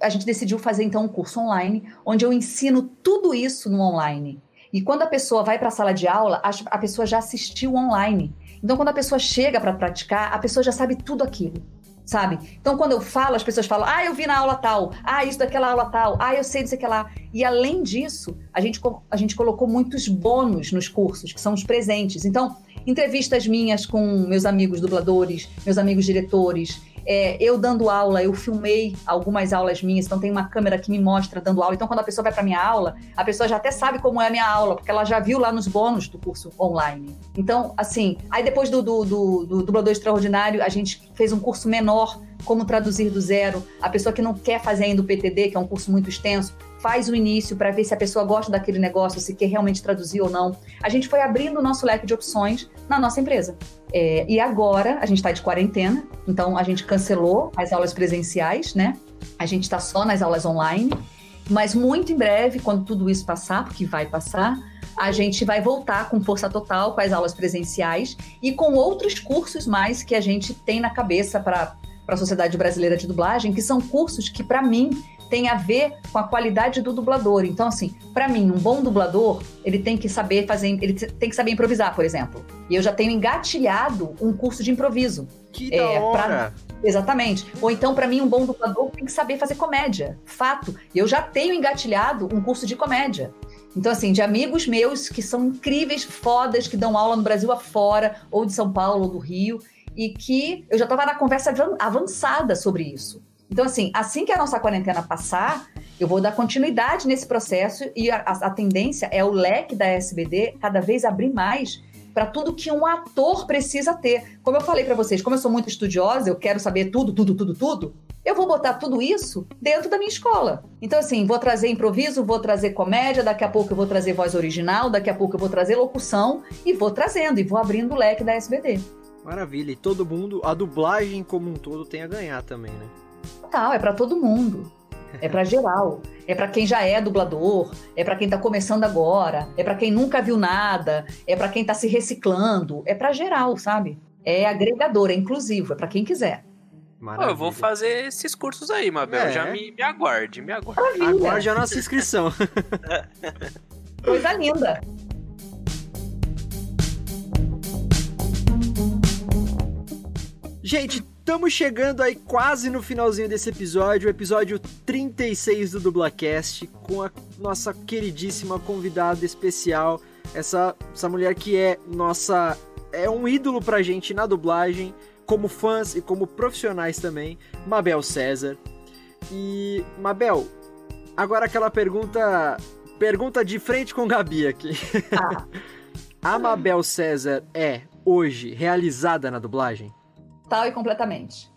a gente decidiu fazer então um curso online, onde eu ensino tudo isso no online. E quando a pessoa vai para a sala de aula, a, a pessoa já assistiu online. Então, quando a pessoa chega para praticar, a pessoa já sabe tudo aquilo sabe? Então, quando eu falo, as pessoas falam, ah, eu vi na aula tal, ah, isso daquela aula tal, ah, eu sei disso que lá. E além disso, a gente, a gente colocou muitos bônus nos cursos, que são os presentes. Então, entrevistas minhas com meus amigos dubladores, meus amigos diretores, é, eu dando aula, eu filmei algumas aulas minhas, então tem uma câmera que me mostra dando aula. Então, quando a pessoa vai para minha aula, a pessoa já até sabe como é a minha aula, porque ela já viu lá nos bônus do curso online. Então, assim, aí depois do, do, do, do dublador extraordinário, a gente fez um curso menor, como traduzir do zero. A pessoa que não quer fazer ainda o PTD, que é um curso muito extenso, faz o início para ver se a pessoa gosta daquele negócio, se quer realmente traduzir ou não. A gente foi abrindo o nosso leque de opções na nossa empresa. É, e agora a gente está de quarentena, então a gente cancelou as aulas presenciais, né? A gente está só nas aulas online. Mas muito em breve, quando tudo isso passar, porque vai passar, a gente vai voltar com força total com as aulas presenciais e com outros cursos mais que a gente tem na cabeça para a Sociedade Brasileira de Dublagem, que são cursos que, para mim, tem a ver com a qualidade do dublador. Então, assim, para mim, um bom dublador, ele tem que saber fazer, ele tem que saber improvisar, por exemplo. E eu já tenho engatilhado um curso de improviso. Que é, da hora! Pra... Exatamente. Ou então, para mim, um bom dublador tem que saber fazer comédia. Fato. Eu já tenho engatilhado um curso de comédia. Então, assim, de amigos meus que são incríveis, fodas, que dão aula no Brasil afora, ou de São Paulo, ou do Rio, e que eu já estava na conversa avançada sobre isso. Então, assim, assim que a nossa quarentena passar, eu vou dar continuidade nesse processo e a, a, tendência é o leque da SBD cada vez abrir mais para tudo que um ator precisa ter. Como eu falei para vocês, como eu sou muito estudiosa, eu quero saber tudo, tudo, tudo, tudo. Eu vou botar tudo isso dentro da minha escola. Então, assim, vou trazer improviso, vou trazer comédia, daqui a pouco eu vou trazer voz original, daqui a pouco eu vou trazer locução e vou trazendo e vou abrindo o leque da SBD. Maravilha. E todo mundo, a dublagem como um todo tem a ganhar também, né? Total, é para todo mundo. É para geral. É para quem já é dublador, é para quem tá começando agora, é para quem nunca viu nada, é para quem tá se reciclando, é para geral, sabe? É agregador, é inclusivo, é para quem quiser. Pô, eu vou fazer esses cursos aí, Mabel. É. Já me, me aguarde, me aguarde. Maravilha. Aguarde a nossa inscrição. Coisa linda. Gente, estamos chegando aí quase no finalzinho desse episódio, o episódio 36 do Dublacast, com a nossa queridíssima convidada especial, essa, essa mulher que é nossa. é um ídolo pra gente na dublagem, como fãs e como profissionais também, Mabel César. E, Mabel, agora aquela pergunta. Pergunta de frente com Gabi aqui. Ah. a Mabel César é, hoje, realizada na dublagem? Total e completamente.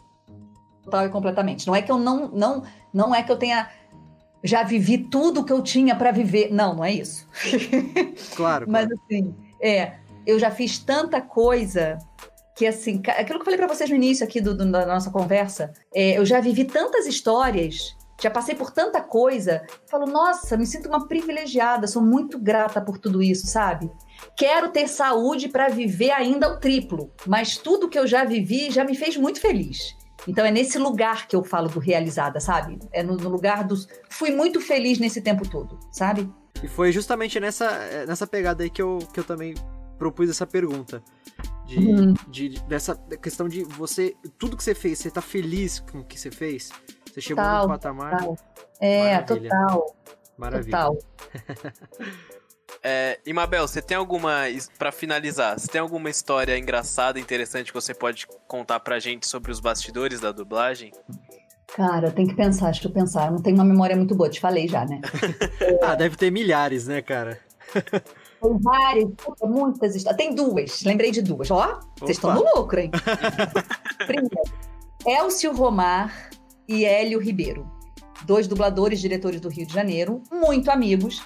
Total e completamente. Não é que eu não, não, não é que eu tenha já vivi tudo que eu tinha para viver. Não, não é isso. Claro. Mas assim, é, eu já fiz tanta coisa que assim, aquilo que eu falei para vocês no início aqui do, do, da nossa conversa, é, eu já vivi tantas histórias, já passei por tanta coisa, falo, nossa, me sinto uma privilegiada, sou muito grata por tudo isso, sabe? Quero ter saúde para viver ainda o triplo, mas tudo que eu já vivi já me fez muito feliz. Então é nesse lugar que eu falo do realizada, sabe? É no, no lugar dos. Fui muito feliz nesse tempo todo, sabe? E foi justamente nessa, é, nessa pegada aí que eu, que eu também propus essa pergunta. De, uhum. de, dessa questão de você. Tudo que você fez, você tá feliz com o que você fez? Você chegou total, no patamar. Total. É, Maravilha. total. Maravilha. Total. É, Imabel, você tem alguma. para finalizar, você tem alguma história engraçada, interessante que você pode contar pra gente sobre os bastidores da dublagem? Cara, tem que pensar, deixa eu pensar. Eu não tenho uma memória muito boa, te falei já, né? ah, deve ter milhares, né, cara? Tem várias, muitas histórias. Tem duas, lembrei de duas. Ó, vocês estão no lucro, hein? Primeiro, Elcio Romar e Hélio Ribeiro. Dois dubladores, diretores do Rio de Janeiro, muito amigos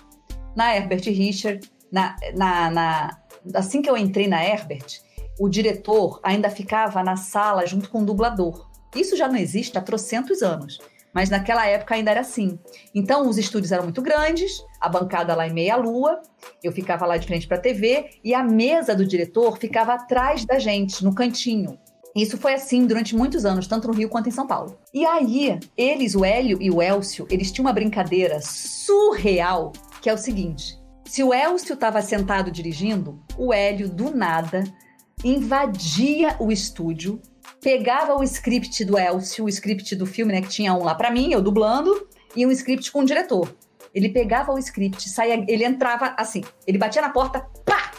na Herbert Richard, na, na, na, assim que eu entrei na Herbert, o diretor ainda ficava na sala junto com o dublador. Isso já não existe há trocentos anos, mas naquela época ainda era assim. Então os estúdios eram muito grandes, a bancada lá em meia lua, eu ficava lá de frente para a TV e a mesa do diretor ficava atrás da gente, no cantinho. Isso foi assim durante muitos anos, tanto no Rio quanto em São Paulo. E aí, eles, o Hélio e o Elcio, eles tinham uma brincadeira surreal que é o seguinte: se o Elcio estava sentado dirigindo, o Hélio, do nada, invadia o estúdio, pegava o script do Elcio, o script do filme, né, que tinha um lá para mim, eu dublando, e um script com o diretor. Ele pegava o script, saía, ele entrava assim, ele batia na porta, pá!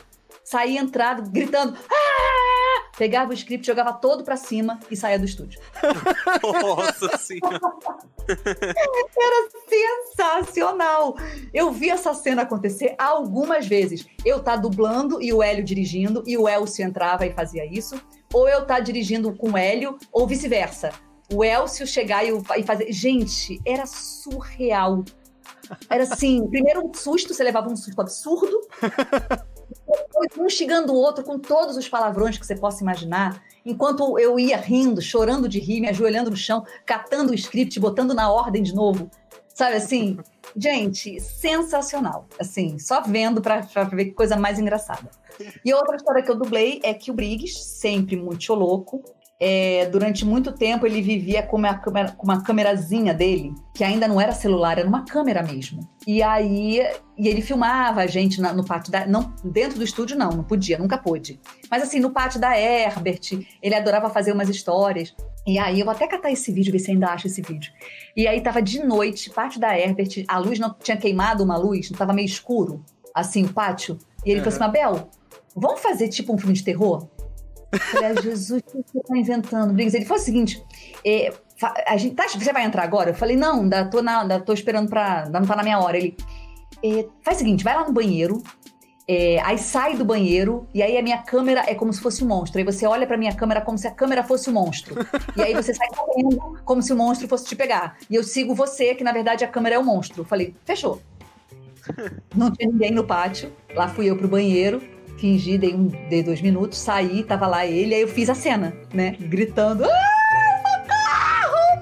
Saía entrado, gritando, ah! Pegava o script, jogava todo pra cima e saía do estúdio. Nossa senhora! Era sensacional! Eu vi essa cena acontecer algumas vezes. Eu tá dublando e o Hélio dirigindo, e o Elcio entrava e fazia isso. Ou eu tá dirigindo com o Hélio, ou vice-versa. O Elcio chegar e, fazer. Gente, era surreal Era assim, primeiro um susto, você levava um susto absurdo. Um xingando o outro com todos os palavrões que você possa imaginar. Enquanto eu ia rindo, chorando de rir, me ajoelhando no chão, catando o script, botando na ordem de novo. Sabe assim? Gente, sensacional. Assim, só vendo pra ver que coisa mais engraçada. E outra história que eu dublei é que o Briggs, sempre muito louco, é, durante muito tempo ele vivia com uma, com uma câmerazinha dele, que ainda não era celular, era uma câmera mesmo. E aí e ele filmava a gente na, no pátio da. Não, dentro do estúdio, não, não podia, nunca pôde. Mas assim, no pátio da Herbert, ele adorava fazer umas histórias. E aí eu vou até catar esse vídeo, ver se ainda acha esse vídeo. E aí tava de noite, pátio da Herbert, a luz não tinha queimado uma luz, não tava meio escuro, assim, o pátio. E ele uhum. falou assim: Mabel, vamos fazer tipo um filme de terror? Falei, ah, Jesus, o que você tá inventando, Briggs? Ele falou o seguinte: é, a gente, tá, você vai entrar agora? Eu falei, não, ainda tô, na, ainda tô esperando pra. Ainda não tá na minha hora. Ele. É, faz o seguinte, vai lá no banheiro, é, aí sai do banheiro e aí a minha câmera é como se fosse um monstro. Aí você olha pra minha câmera como se a câmera fosse um monstro. E aí você sai correndo como se o monstro fosse te pegar. E eu sigo você, que na verdade a câmera é o monstro. Eu falei, fechou. Não tinha ninguém no pátio. Lá fui eu pro banheiro fingi, dei, um, dei dois minutos, saí, tava lá ele, aí eu fiz a cena, né? Gritando. Ah, socorro,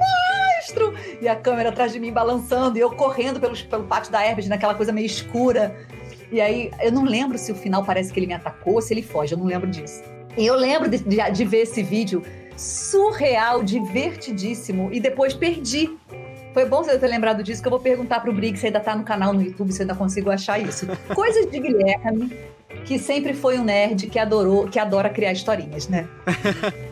monstro! E a câmera atrás de mim balançando, e eu correndo pelos, pelo pátio da Herbert, naquela coisa meio escura. E aí, eu não lembro se o final parece que ele me atacou ou se ele foge, eu não lembro disso. E eu lembro de, de, de ver esse vídeo surreal, divertidíssimo, e depois perdi foi bom você ter lembrado disso, que eu vou perguntar pro Briggs se ainda tá no canal no YouTube, se ainda consigo achar isso. Coisas de Guilherme, que sempre foi um nerd que adorou, que adora criar historinhas, né?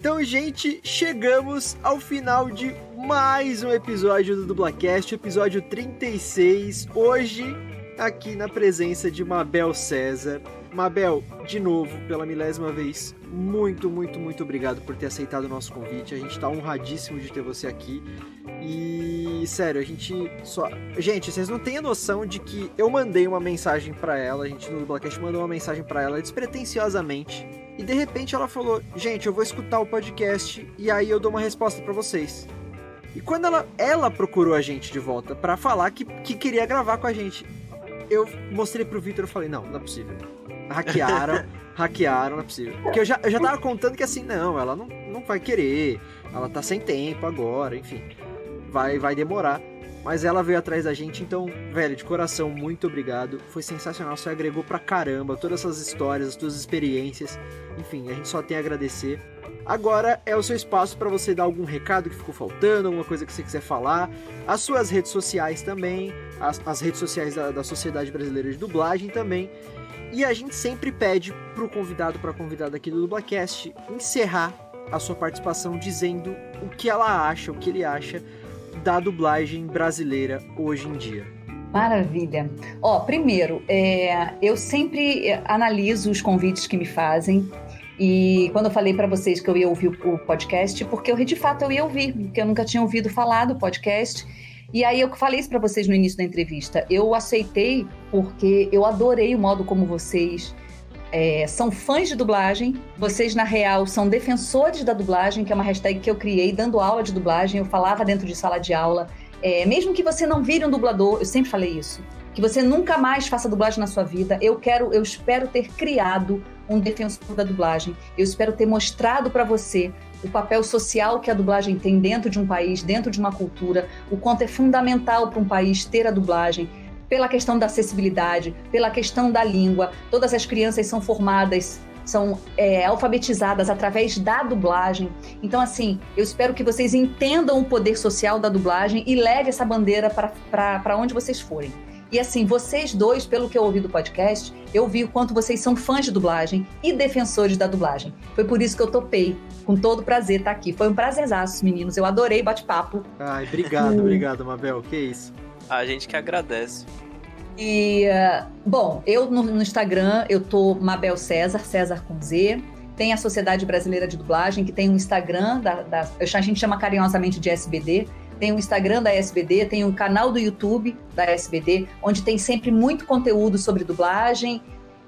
Então, gente, chegamos ao final de mais um episódio do Dublacast, episódio 36. Hoje, aqui na presença de Mabel César. Mabel, de novo, pela milésima vez, muito, muito, muito obrigado por ter aceitado o nosso convite. A gente está honradíssimo de ter você aqui. E sério, a gente só. Gente, vocês não têm a noção de que eu mandei uma mensagem para ela, a gente no Blackcast mandou uma mensagem para ela despretensiosamente. E de repente ela falou: Gente, eu vou escutar o podcast e aí eu dou uma resposta para vocês. E quando ela, ela procurou a gente de volta para falar que, que queria gravar com a gente, eu mostrei pro Victor e falei: Não, não é possível hackearam, hackearam, não é possível. Porque eu já, eu já tava contando que assim, não, ela não, não vai querer, ela tá sem tempo agora, enfim. Vai, vai demorar. Mas ela veio atrás da gente, então, velho, de coração, muito obrigado. Foi sensacional, você agregou pra caramba todas essas histórias, as suas experiências. Enfim, a gente só tem a agradecer. Agora é o seu espaço para você dar algum recado que ficou faltando, alguma coisa que você quiser falar. As suas redes sociais também, as, as redes sociais da, da Sociedade Brasileira de Dublagem também. E a gente sempre pede pro convidado, pra convidada aqui do Dublacast, encerrar a sua participação dizendo o que ela acha, o que ele acha da dublagem brasileira hoje em dia. Maravilha. Ó, primeiro, é, eu sempre analiso os convites que me fazem. E quando eu falei para vocês que eu ia ouvir o podcast, porque eu de fato eu ia ouvir, porque eu nunca tinha ouvido falar do podcast. E aí eu falei isso para vocês no início da entrevista. Eu aceitei porque eu adorei o modo como vocês é, são fãs de dublagem. Vocês, na real, são defensores da dublagem, que é uma hashtag que eu criei dando aula de dublagem. Eu falava dentro de sala de aula. É, mesmo que você não vire um dublador, eu sempre falei isso. Que você nunca mais faça dublagem na sua vida. Eu quero, eu espero ter criado um defensor da dublagem. Eu espero ter mostrado para você o papel social que a dublagem tem dentro de um país, dentro de uma cultura, o quanto é fundamental para um país ter a dublagem, pela questão da acessibilidade, pela questão da língua. Todas as crianças são formadas, são é, alfabetizadas através da dublagem. Então, assim, eu espero que vocês entendam o poder social da dublagem e leve essa bandeira para onde vocês forem. E assim, vocês dois, pelo que eu ouvi do podcast, eu vi o quanto vocês são fãs de dublagem e defensores da dublagem. Foi por isso que eu topei, com todo prazer, estar tá aqui. Foi um prazerzaço, meninos. Eu adorei bate-papo. Ai, obrigado, obrigado, Mabel. Que isso. A gente que agradece. E, uh, bom, eu no, no, Instagram, eu tô Mabel César, César com Z. Tem a Sociedade Brasileira de Dublagem, que tem um Instagram, da, da, a gente chama carinhosamente de SBD, tem o Instagram da SBD, tem o canal do YouTube da SBD, onde tem sempre muito conteúdo sobre dublagem.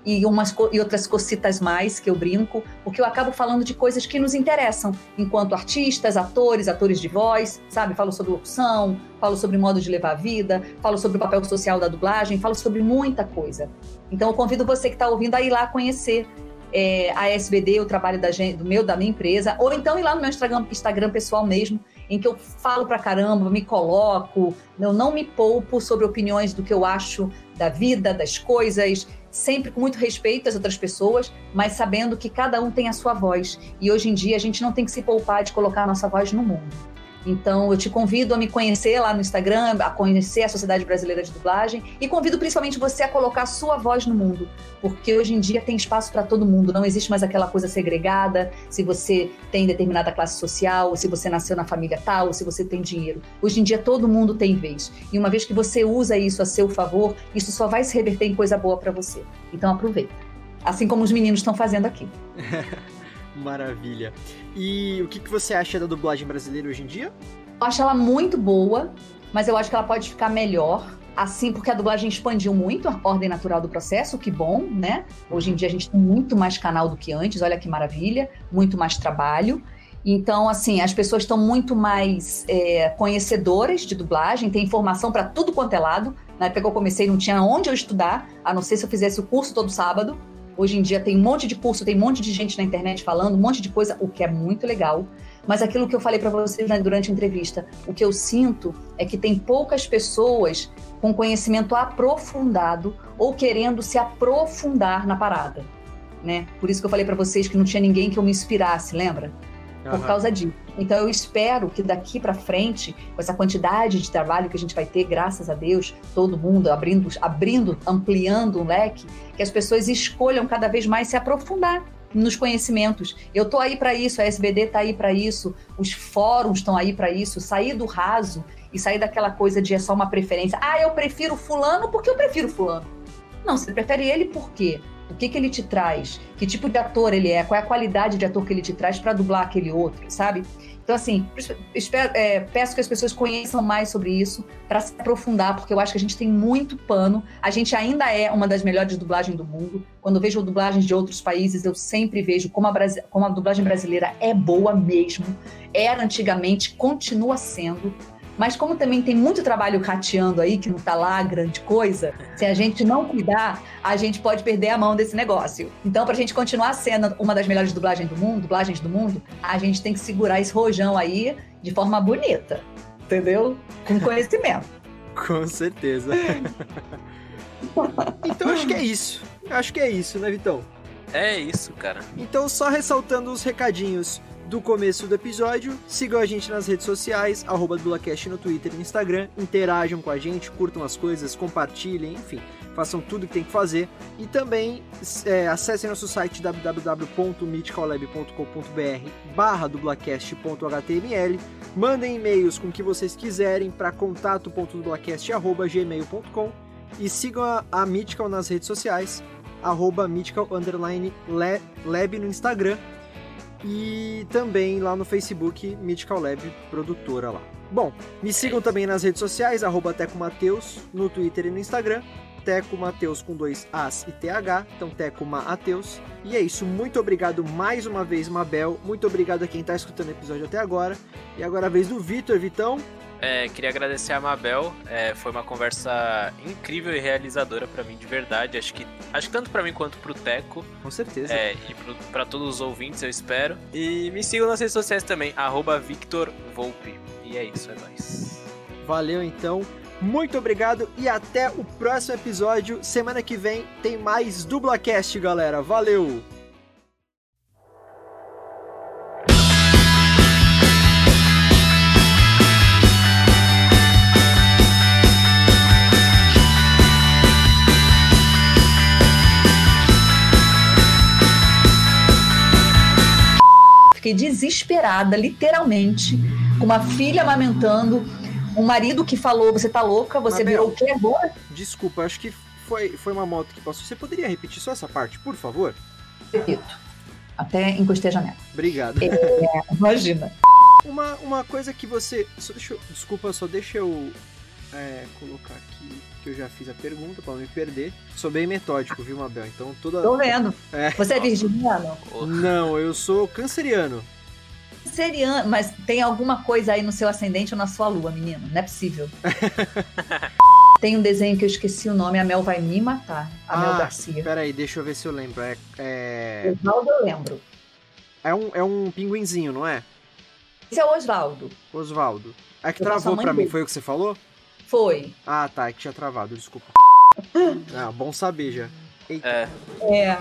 E, umas, e outras cocitas mais que eu brinco, porque eu acabo falando de coisas que nos interessam, enquanto artistas, atores, atores de voz, sabe? Falo sobre locução, falo sobre modo de levar a vida, falo sobre o papel social da dublagem, falo sobre muita coisa. Então eu convido você que está ouvindo a ir lá conhecer é, a SBD, o trabalho da gente, do meu, da minha empresa, ou então ir lá no meu Instagram, Instagram pessoal mesmo, em que eu falo pra caramba, me coloco, eu não me poupo sobre opiniões do que eu acho da vida, das coisas, sempre com muito respeito às outras pessoas, mas sabendo que cada um tem a sua voz. E hoje em dia a gente não tem que se poupar de colocar a nossa voz no mundo. Então, eu te convido a me conhecer lá no Instagram, a conhecer a Sociedade Brasileira de Dublagem e convido principalmente você a colocar sua voz no mundo, porque hoje em dia tem espaço para todo mundo, não existe mais aquela coisa segregada, se você tem determinada classe social, se você nasceu na família tal, se você tem dinheiro. Hoje em dia todo mundo tem vez. E uma vez que você usa isso a seu favor, isso só vai se reverter em coisa boa para você. Então aproveita. Assim como os meninos estão fazendo aqui. Maravilha. E o que, que você acha da dublagem brasileira hoje em dia? Eu acho ela muito boa, mas eu acho que ela pode ficar melhor. Assim, porque a dublagem expandiu muito a ordem natural do processo, que bom, né? Hoje em dia a gente tem muito mais canal do que antes, olha que maravilha, muito mais trabalho. Então, assim, as pessoas estão muito mais é, conhecedoras de dublagem, tem informação para tudo quanto é lado. Na época que eu comecei, não tinha onde eu estudar, a não ser se eu fizesse o curso todo sábado. Hoje em dia tem um monte de curso, tem um monte de gente na internet falando, um monte de coisa, o que é muito legal. Mas aquilo que eu falei para vocês né, durante a entrevista, o que eu sinto é que tem poucas pessoas com conhecimento aprofundado ou querendo se aprofundar na parada, né? Por isso que eu falei para vocês que não tinha ninguém que eu me inspirasse, lembra? Por uhum. causa disso. Então eu espero que daqui para frente, com essa quantidade de trabalho que a gente vai ter, graças a Deus, todo mundo abrindo, abrindo, ampliando um leque, que as pessoas escolham cada vez mais se aprofundar nos conhecimentos. Eu tô aí para isso, a SBD tá aí para isso, os fóruns estão aí para isso, sair do raso e sair daquela coisa de é só uma preferência. Ah, eu prefiro fulano porque eu prefiro fulano. Não, você prefere ele por quê? O que, que ele te traz? Que tipo de ator ele é? Qual é a qualidade de ator que ele te traz para dublar aquele outro, sabe? Então, assim, espero, é, peço que as pessoas conheçam mais sobre isso para se aprofundar, porque eu acho que a gente tem muito pano. A gente ainda é uma das melhores dublagens do mundo. Quando vejo dublagens de outros países, eu sempre vejo como a, como a dublagem brasileira é boa mesmo. Era antigamente, continua sendo. Mas como também tem muito trabalho rateando aí, que não tá lá grande coisa, se a gente não cuidar, a gente pode perder a mão desse negócio. Então, pra gente continuar sendo uma das melhores dublagens do mundo, dublagens do mundo, a gente tem que segurar esse rojão aí de forma bonita. Entendeu? Com conhecimento. Com certeza. então acho que é isso. Acho que é isso, né, Vitão? É isso, cara. Então, só ressaltando os recadinhos do começo do episódio. Sigam a gente nas redes sociais, arroba DublaCast no Twitter e no Instagram. Interajam com a gente, curtam as coisas, compartilhem, enfim, façam tudo que tem que fazer. E também é, acessem nosso site www.mythicallab.com.br barra dublacast.html Mandem e-mails com o que vocês quiserem para contato.dublacast.gmail.com e sigam a, a Mythical nas redes sociais, arroba mythical lab no Instagram e também lá no Facebook Mythical Lab, produtora lá. Bom, me sigam também nas redes sociais, arroba Mateus, no Twitter e no Instagram. Teco Mateus com dois As e TH, então Teco Mateus. E é isso, muito obrigado mais uma vez, Mabel. Muito obrigado a quem está escutando o episódio até agora. E agora a vez do Vitor, Vitão. É, queria agradecer a Mabel. É, foi uma conversa incrível e realizadora para mim, de verdade. Acho que, acho que tanto para mim quanto pro Teco. Com certeza. É, e para todos os ouvintes, eu espero. E me sigam nas redes sociais também, @victorvolpe. E é isso, é nóis. Valeu então. Muito obrigado e até o próximo episódio. Semana que vem tem mais Dublacast, galera. Valeu! Fiquei desesperada, literalmente, com uma filha amamentando, um marido que falou: Você tá louca? Você Mabel, virou o quê agora? Desculpa, acho que foi, foi uma moto que passou. Você poderia repetir só essa parte, por favor? Repito. Até encostei a janela. Obrigado. É, imagina. Uma, uma coisa que você. Só deixa eu, desculpa, só deixa eu é, colocar aqui que eu já fiz a pergunta pra não me perder. Sou bem metódico, viu, Mabel? Então toda. Tô vendo. É. Você é virginiano? Não, eu sou canceriano. Canceriano, mas tem alguma coisa aí no seu ascendente ou na sua lua, menino? Não é possível. tem um desenho que eu esqueci o nome, a Mel vai me matar. A Mel Ah, Garcia. Peraí, deixa eu ver se eu lembro. É, é, Oswaldo eu lembro. é, um, é um pinguinzinho, não é? Esse é o Oswaldo. Osvaldo. É que Eu travou pra mim, dele. foi o que você falou? Foi. Ah, tá, é que tinha travado, desculpa. Ah, bom saber já. Eita, É, É,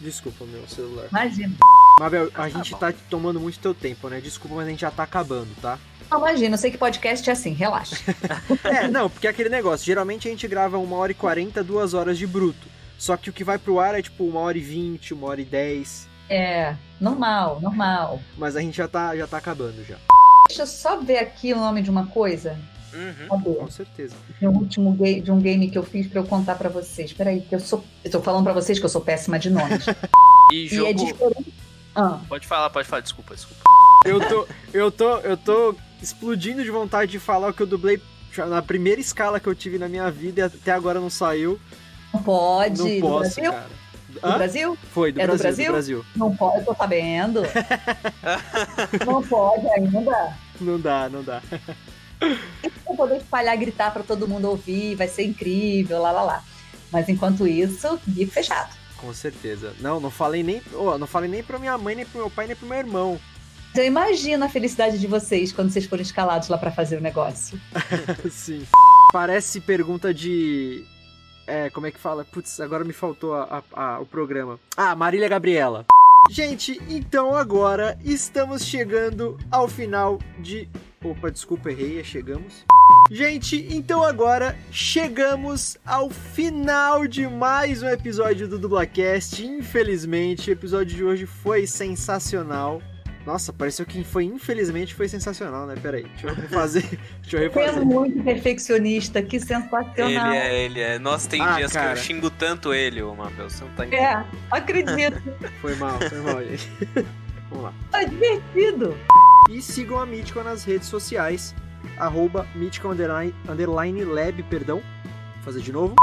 desculpa meu celular. imagina. Mabel, a tá gente bom. tá tomando muito teu tempo, né? Desculpa, mas a gente já tá acabando, tá? Não, imagina, eu sei que podcast é assim, relaxa. É, não, porque é aquele negócio, geralmente a gente grava uma hora e quarenta, duas horas de bruto. Só que o que vai pro ar é tipo uma hora e vinte, uma hora e dez. É, normal, normal. Mas a gente já tá, já tá acabando já. Deixa eu só ver aqui o nome de uma coisa. Uhum. Com certeza. De um último game, de um game que eu fiz pra eu contar pra vocês. Peraí, que eu sou. Eu tô falando pra vocês que eu sou péssima de nomes. E e jogo. é diferente. Ah, Pode falar, pode falar, desculpa, desculpa. Eu tô, eu tô, eu tô explodindo de vontade de falar o que eu dublei já na primeira escala que eu tive na minha vida e até agora não saiu. não pode. não do posso, Brasil? cara. Do Hã? Brasil? Foi, do É do Brasil, Brasil? do Brasil. Não pode, eu tô sabendo. não pode ainda. Não dá, não dá. Vou poder espalhar, gritar pra todo mundo ouvir, vai ser incrível, lá lá lá. Mas enquanto isso, bico fechado. Com certeza. Não, não falei nem, oh, não falei nem pra minha mãe, nem pro meu pai, nem pro meu irmão. Eu imagino a felicidade de vocês quando vocês forem escalados lá pra fazer o negócio. Sim. Parece pergunta de. É, como é que fala? Putz, agora me faltou a- a- a- o programa. Ah, Marília Gabriela. Gente, então agora estamos chegando ao final de. Opa, desculpa, errei, é chegamos. Gente, então agora chegamos ao final de mais um episódio do Dublacast. Infelizmente, o episódio de hoje foi sensacional. Nossa, pareceu que foi infelizmente foi sensacional, né? Peraí, deixa eu refazer. deixa eu Você é refazer. muito perfeccionista, que Ele sensacional. é, ele é. Nossa, tem Ah, dias cara. que eu xingo tanto ele, ô Mabel. Você não tá entendendo. É, acredito. Foi mal, foi mal, gente. Vamos lá. Tá divertido. E sigam a Mythical nas redes sociais, arroba underline, underline lab, perdão. Vou fazer de novo.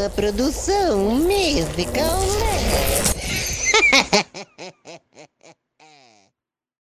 sua produção musical. Né?